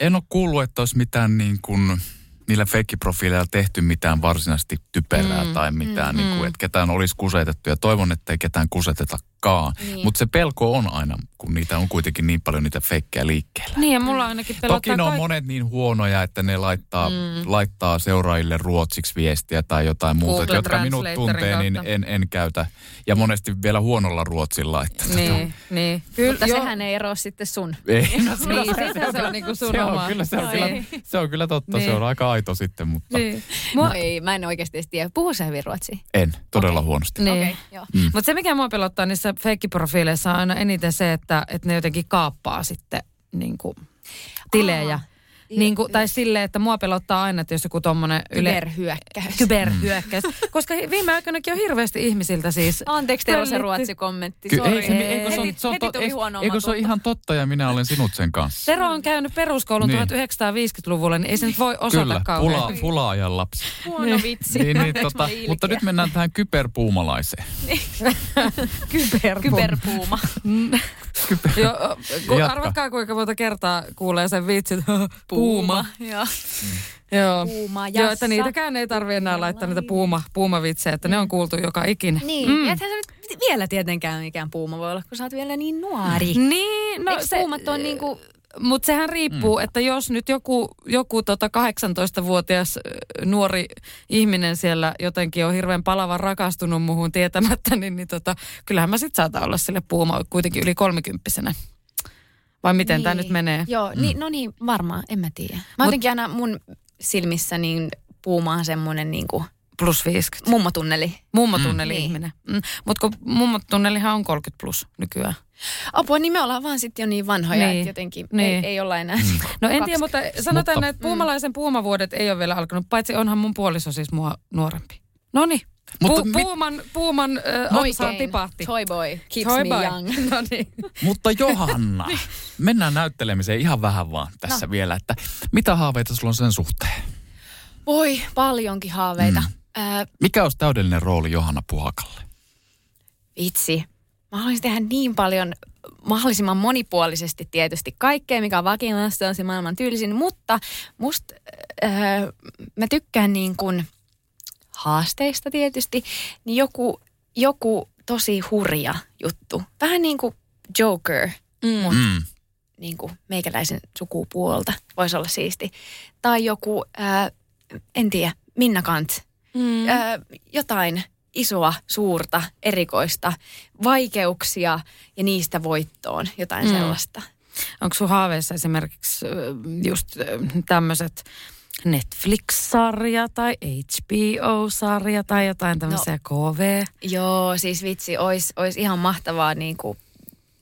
en ole kuullut, että olisi mitään niin kuin, niillä feikkiprofiileilla tehty mitään varsinaisesti typerää mm, tai mitään, mm, niin kuin, että ketään olisi kusetettu. Ja toivon, että ei ketään kusetetakaan. Niin. Mutta se pelko on aina, kun niitä on kuitenkin niin paljon niitä feikkejä liikkeellä. Niin ja mulla ainakin pelottaa Toki ne on kaik- monet niin huonoja, että ne laittaa, mm. laittaa seuraajille ruotsiksi viestiä tai jotain muuta, Google jotka minut tuntee, niin kautta. en, en käytä. Ja monesti vielä huonolla ruotsilla. Että Niin, niin. Kyllä, Mutta joo. sehän ei eroa sitten sun. Ei, no, se, Niin, on- sitä se on niinku sun se on, kyllä, se, on kyllä, se on kyllä totta, Niin. se on aika aito sitten, mutta Niin. Mua, No ei, mä en oikeasti tiedä. Puhu sä hyvin ruotsia? en, todella Okei. huonosti. niin. Okei, joo. Mm. Mutta se, mikä mua pelottaa niissä feikkiprofiileissa on aina eniten se, että, että ne jotenkin kaappaa sitten niin kuin, tilejä. Aa, Niin kuin, tai silleen, että mua pelottaa aina, että jos joku tommonen yle... Kyberhyökkäys. kyberhyökkäys. Koska hi- viime aikoinakin on hirveästi ihmisiltä siis... Anteeksi Tero se Pöllitty. ruotsikommentti. Ky- ei, se, eikö se, on- heti, se on, heti to, tuli eikö, se ole omatunto. ihan totta ja minä olen sinut sen kanssa? Tero on käynyt peruskoulun Niin. 1950-luvulla, niin ei se nyt voi osata Kyllä, kauhean. pula, pula-ajan lapsi. Huono vitsi. Niin, niin, tota, mutta nyt mennään tähän kyberpuumalaiseen. Kyberpom. Kyberpuuma. Joo, ku, Jatka. arvatkaa kuinka monta kertaa kuulee sen vitsit. Puuma. Joo. Joo. Puuma Joo, että niitäkään ei tarvitse enää laittaa niitä puuma, puumavitsejä, että ne on kuultu joka ikinen. Niin, mm. ethän sä nyt vielä tietenkään mikään puuma voi olla, kun sä oot vielä niin nuori. Niin, No, Eikö se, puumat on niinku... Mutta sehän riippuu, mm. että jos nyt joku, joku tota 18-vuotias ö, nuori ihminen siellä jotenkin on hirveän palavan rakastunut muuhun tietämättä, niin, niin tota, kyllähän mä sit saatan olla sille puuma kuitenkin yli kolmekymppisenä. Vai miten niin. tämä nyt menee? Joo, niin, no niin, varmaan, en mä tiedä. Mä jotenkin aina mun silmissä niin puuma on semmoinen niin kuin Plus 50. mummotunneli. Mummotunneli Mm. mm. ihminen. Mm. Mutta kun mummotunnelihan on 30 plus nykyään. Apua, niin me ollaan vaan sitten jo niin vanhoja, Niin. että jotenkin Niin. ei, ei olla enää. No en tiedä, mutta sanotaan, Mutta- että puumalaisen puumavuodet ei ole vielä alkanut, paitsi onhan mun puoliso siis mua nuorempi. No niin. Mutta Pu- mit- puuman, puuman äh, ansaan tipahti. Toy boy keeps Toy me boy. young. No niin. Mutta Johanna, mennään näyttelemiseen ihan vähän vaan tässä no. vielä, että mitä haaveita sulla on sen suhteen? Voi, paljonkin haaveita. Mm. Äh, Mikä olisi täydellinen rooli Johanna Puhakalle? vitsi. Mä haluaisin tehdä niin paljon mahdollisimman monipuolisesti tietysti kaikkea, mikä on vakinaista, on se maailman tyylisin, mutta musta äh, mä tykkään niin kuin haasteista tietysti, niin joku, joku tosi hurja juttu. Vähän niin kuin Joker, mm. mutta Mm. niin kuin meikäläisen sukupuolta. Voisi olla siisti. Tai joku, ää, en tiedä, Minna Kant. Mm. Ää, jotain isoa, suurta, erikoista, vaikeuksia ja niistä voittoon. Jotain Mm. sellaista. Onko sun haaveissa esimerkiksi ö, just tämmöiset Netflix-sarja tai HBO-sarja tai jotain tämmöisiä no. KV? Joo, siis vitsi, olisi ois ihan mahtavaa niin kuin,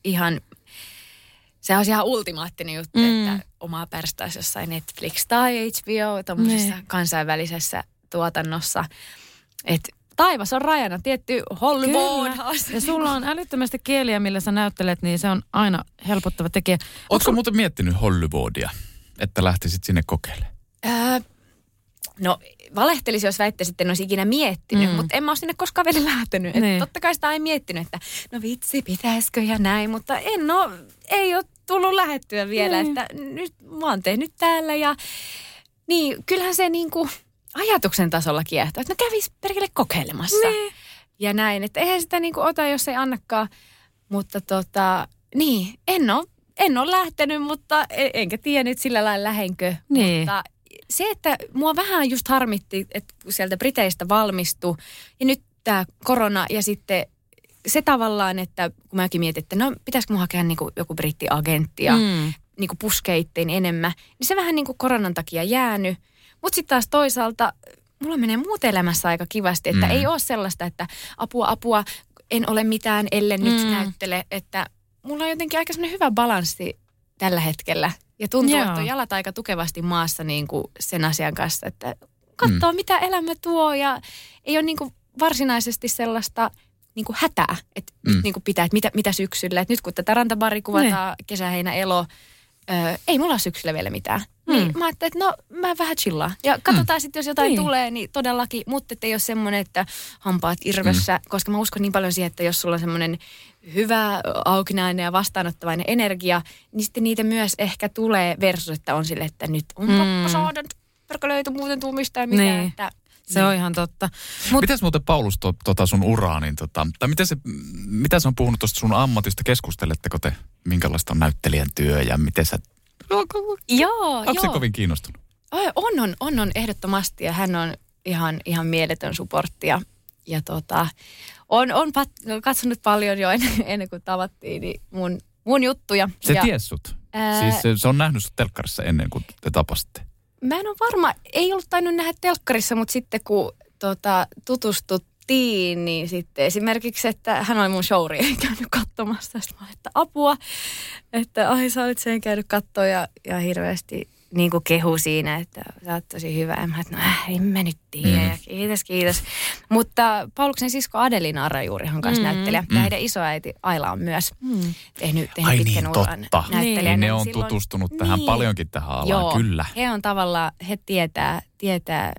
ihan, se olisi ihan ultimaattinen juttu, Mm. mm. että omaa pärstäisi jossain Netflix tai HBO, tuommoisessa Niin. kansainvälisessä tuotannossa. Että taivas on rajana, tietty Hollywood. Kyllä. Ja sulla on älyttömästi kieliä, millä sä näyttelet, niin se on aina helpottava tekijä. Ootko muuten miettinyt Hollywoodia, että lähtisit sinne kokeilemaan? Öö, no, valehtelisi, jos väittäisi, että en olisi ikinä miettinyt, Mm. mutta en mä ole sinne koskaan vielä lähtenyt. Niin. Niin. Totta kai sitä ei miettinyt, että no vitsi, pitäisikö ja näin, mutta en ole, ei ole tullut lähettyä vielä, Niin. että nyt mä oon tehnyt täällä ja niin, kyllähän se niinku ajatuksen tasolla kiehtoo, että no kävis perkele kokeilemassa. Niin. Ja näin, että eihän sitä niinku ota, jos ei annakaan, mutta tota, niin, en ole, en ole lähtenyt, mutta en, enkä tiedä nyt sillä lailla lähenkö. Niin. Mutta se, että mua vähän just harmitti, että sieltä Briteistä valmistui ja nyt tämä korona ja sitten se tavallaan, että kun mäkin mietin, että no pitäisikö mun hakea niinku joku brittiagentti ja mm. Niinku itteeni enemmän, niin se vähän niinku koronan takia jäänyt. Mutta sitten taas toisaalta mulla menee muut elämässä aika kivasti, että Mm. ei ole sellaista, että apua, apua, en ole mitään, ellen nyt Mm. näyttele, että mulla on jotenkin aika semmoinen hyvä balanssi tällä hetkellä. Ja tuntuu, Joo. että on jalat aika tukevasti maassa niin kuin sen asian kanssa, että katsoo mm. mitä elämä tuo ja ei ole niin kuin varsinaisesti sellaista niin kuin hätää, että Mm. nyt niin kuin pitää, että mitä, mitä syksyllä. Että nyt kun tätä rantabari kuvataan kesä, heinä, elo, ö, ei mulla ole syksyllä vielä mitään. Mm. Niin mä ajattelin, että no mä vähän chillaan. Ja katsotaan mm. sitten, jos jotain Niin. niin. tulee, niin todellakin. Mutta ei ole semmoinen, että hampaat irvessä, mm. koska mä uskon niin paljon siihen, että jos sulla on semmoinen hyvä, aukinainen ja vastaanottavainen energia, niin sitten niitä myös ehkä tulee versus, että on sille, että nyt on Mm. pakko saada, perkele muuten tuu mistään mitään. Niin. Että, Se on ihan totta. Mut, Mitäs muuten Paulus to, tota sun uraa, niin tota, tai mitä se, mitä se on puhunut tuosta sun ammatista? Keskusteletteko te, minkälaista on näyttelijän työ ja miten sä, joo, onko se kovin kiinnostunut? On, on, on, on ehdottomasti ja hän on ihan, ihan mieletön supportti ja, ja tota, on, on pat, katsonut paljon jo ennen, ennen kuin tavattiin niin mun, mun juttuja. Se ja, ties sut. ää, Siis se, se on nähnyt sut telkkarissa ennen kuin te tapasitte. Mä en ole varma, ei ollut tainnut nähdä telkkarissa, mutta sitten kun tota, tutustuttiin, niin sitten esimerkiksi, että hän oli mun showri käynyt katsomassa. Sitten mä olin, että apua, että ai sä olit sen käynyt katsoa ja, ja hirveästi niin kuin kehu siinä, että sä oot tosi hyvä. Ja mä että no äh, en mä nyt tiedä. Mm. Kiitos, kiitos. Mutta Pauluksen sisko Adelina Arajuurihan kanssa Mm. näyttelijä. Mm. Ja heidän isoäiti Aila on myös mm. tehnyt, tehnyt Ai pitkän niin, uran totta. näyttelijänä. Niin ne Niin on silloin- tutustunut tähän Niin. paljonkin tähän alaan, Joo, kyllä. he on tavallaan, he tietää, tietää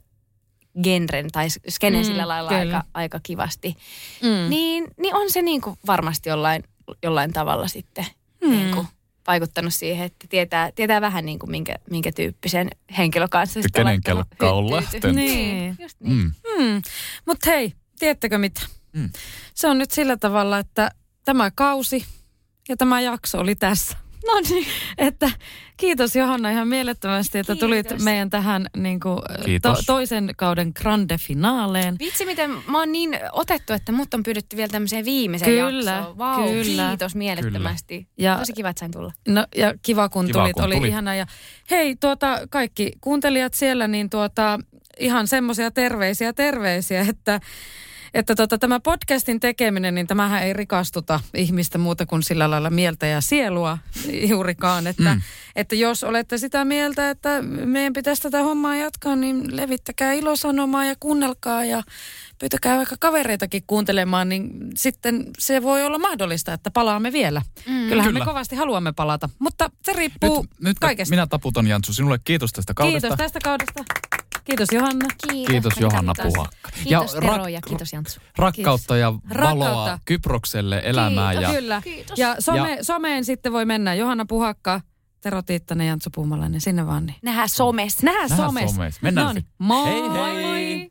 genren tai skenen Mm, sillä lailla kyllä. aika, aika kivasti. Mm. Niin, niin on se niin kuin varmasti jollain, jollain tavalla sitten mm. niin kuin vaikuttanut siihen, että tietää, tietää vähän niin kuin minkä, minkä tyyppisen henkilön kanssa Ja sitten kenen kelkka on lähtenyt. Niin. just niin. Mm. Mm. Mutta hei, tiedättekö mitä? Mm. Se on nyt sillä tavalla, että tämä kausi ja tämä jakso oli tässä. No niin. Että kiitos Johanna ihan mielettömästi, että tulit Kiitos. meidän tähän niin kuin, to, toisen kauden grande finaaleen. Vitsi, miten mä oon niin otettu, että mut on pyydetty vielä tämmöiseen viimeiseen Kyllä, jaksoon. Vau, kyllä. kiitos mielettömästi. Ja- Tosi kiva, että sain tulla. No ja kiva kun Kiva, tulit, kun oli tulit. ihana. Ja hei tuota, kaikki kuuntelijat siellä, niin tuota, ihan semmoisia terveisiä terveisiä, että että tota, tämä podcastin tekeminen, niin tämähän ei rikastuta ihmistä muuta kuin sillä lailla mieltä ja sielua juurikaan. Että, Mm. että jos olette sitä mieltä, että meidän pitäisi tätä hommaa jatkaa, niin levittäkää ilosanomaa ja kuunnelkaa ja pyytäkää vaikka kavereitakin kuuntelemaan, niin sitten se voi olla mahdollista, että palaamme vielä. Mm. Kyllähän Kyllä. me kovasti haluamme palata, mutta se riippuu Nyt, nyt kaikesta. minä taputan Jantsu sinulle kiitos tästä kaudesta. Kiitos tästä kaudesta. Kiitos Johanna. Kiitos. Kiitos Johanna tarvitaan- Puhakka. Kiitos Ja Tero rak- ja kiitos Jantsu. Rakkautta ja valoa Rakkautta. Kyprokselle elämään. Kiitos. Ja Kyllä. Kiitos. Ja, some, Ja- someen sitten voi mennä Johanna Puhakka, Tero Tiittanen, Jantsu Puumalainen, sinne vaan niin. Nähdään somessa. Nähdään Nähdään somessa. somessa. Mennään Noniin. fi- Moi. Hei, hei. moi.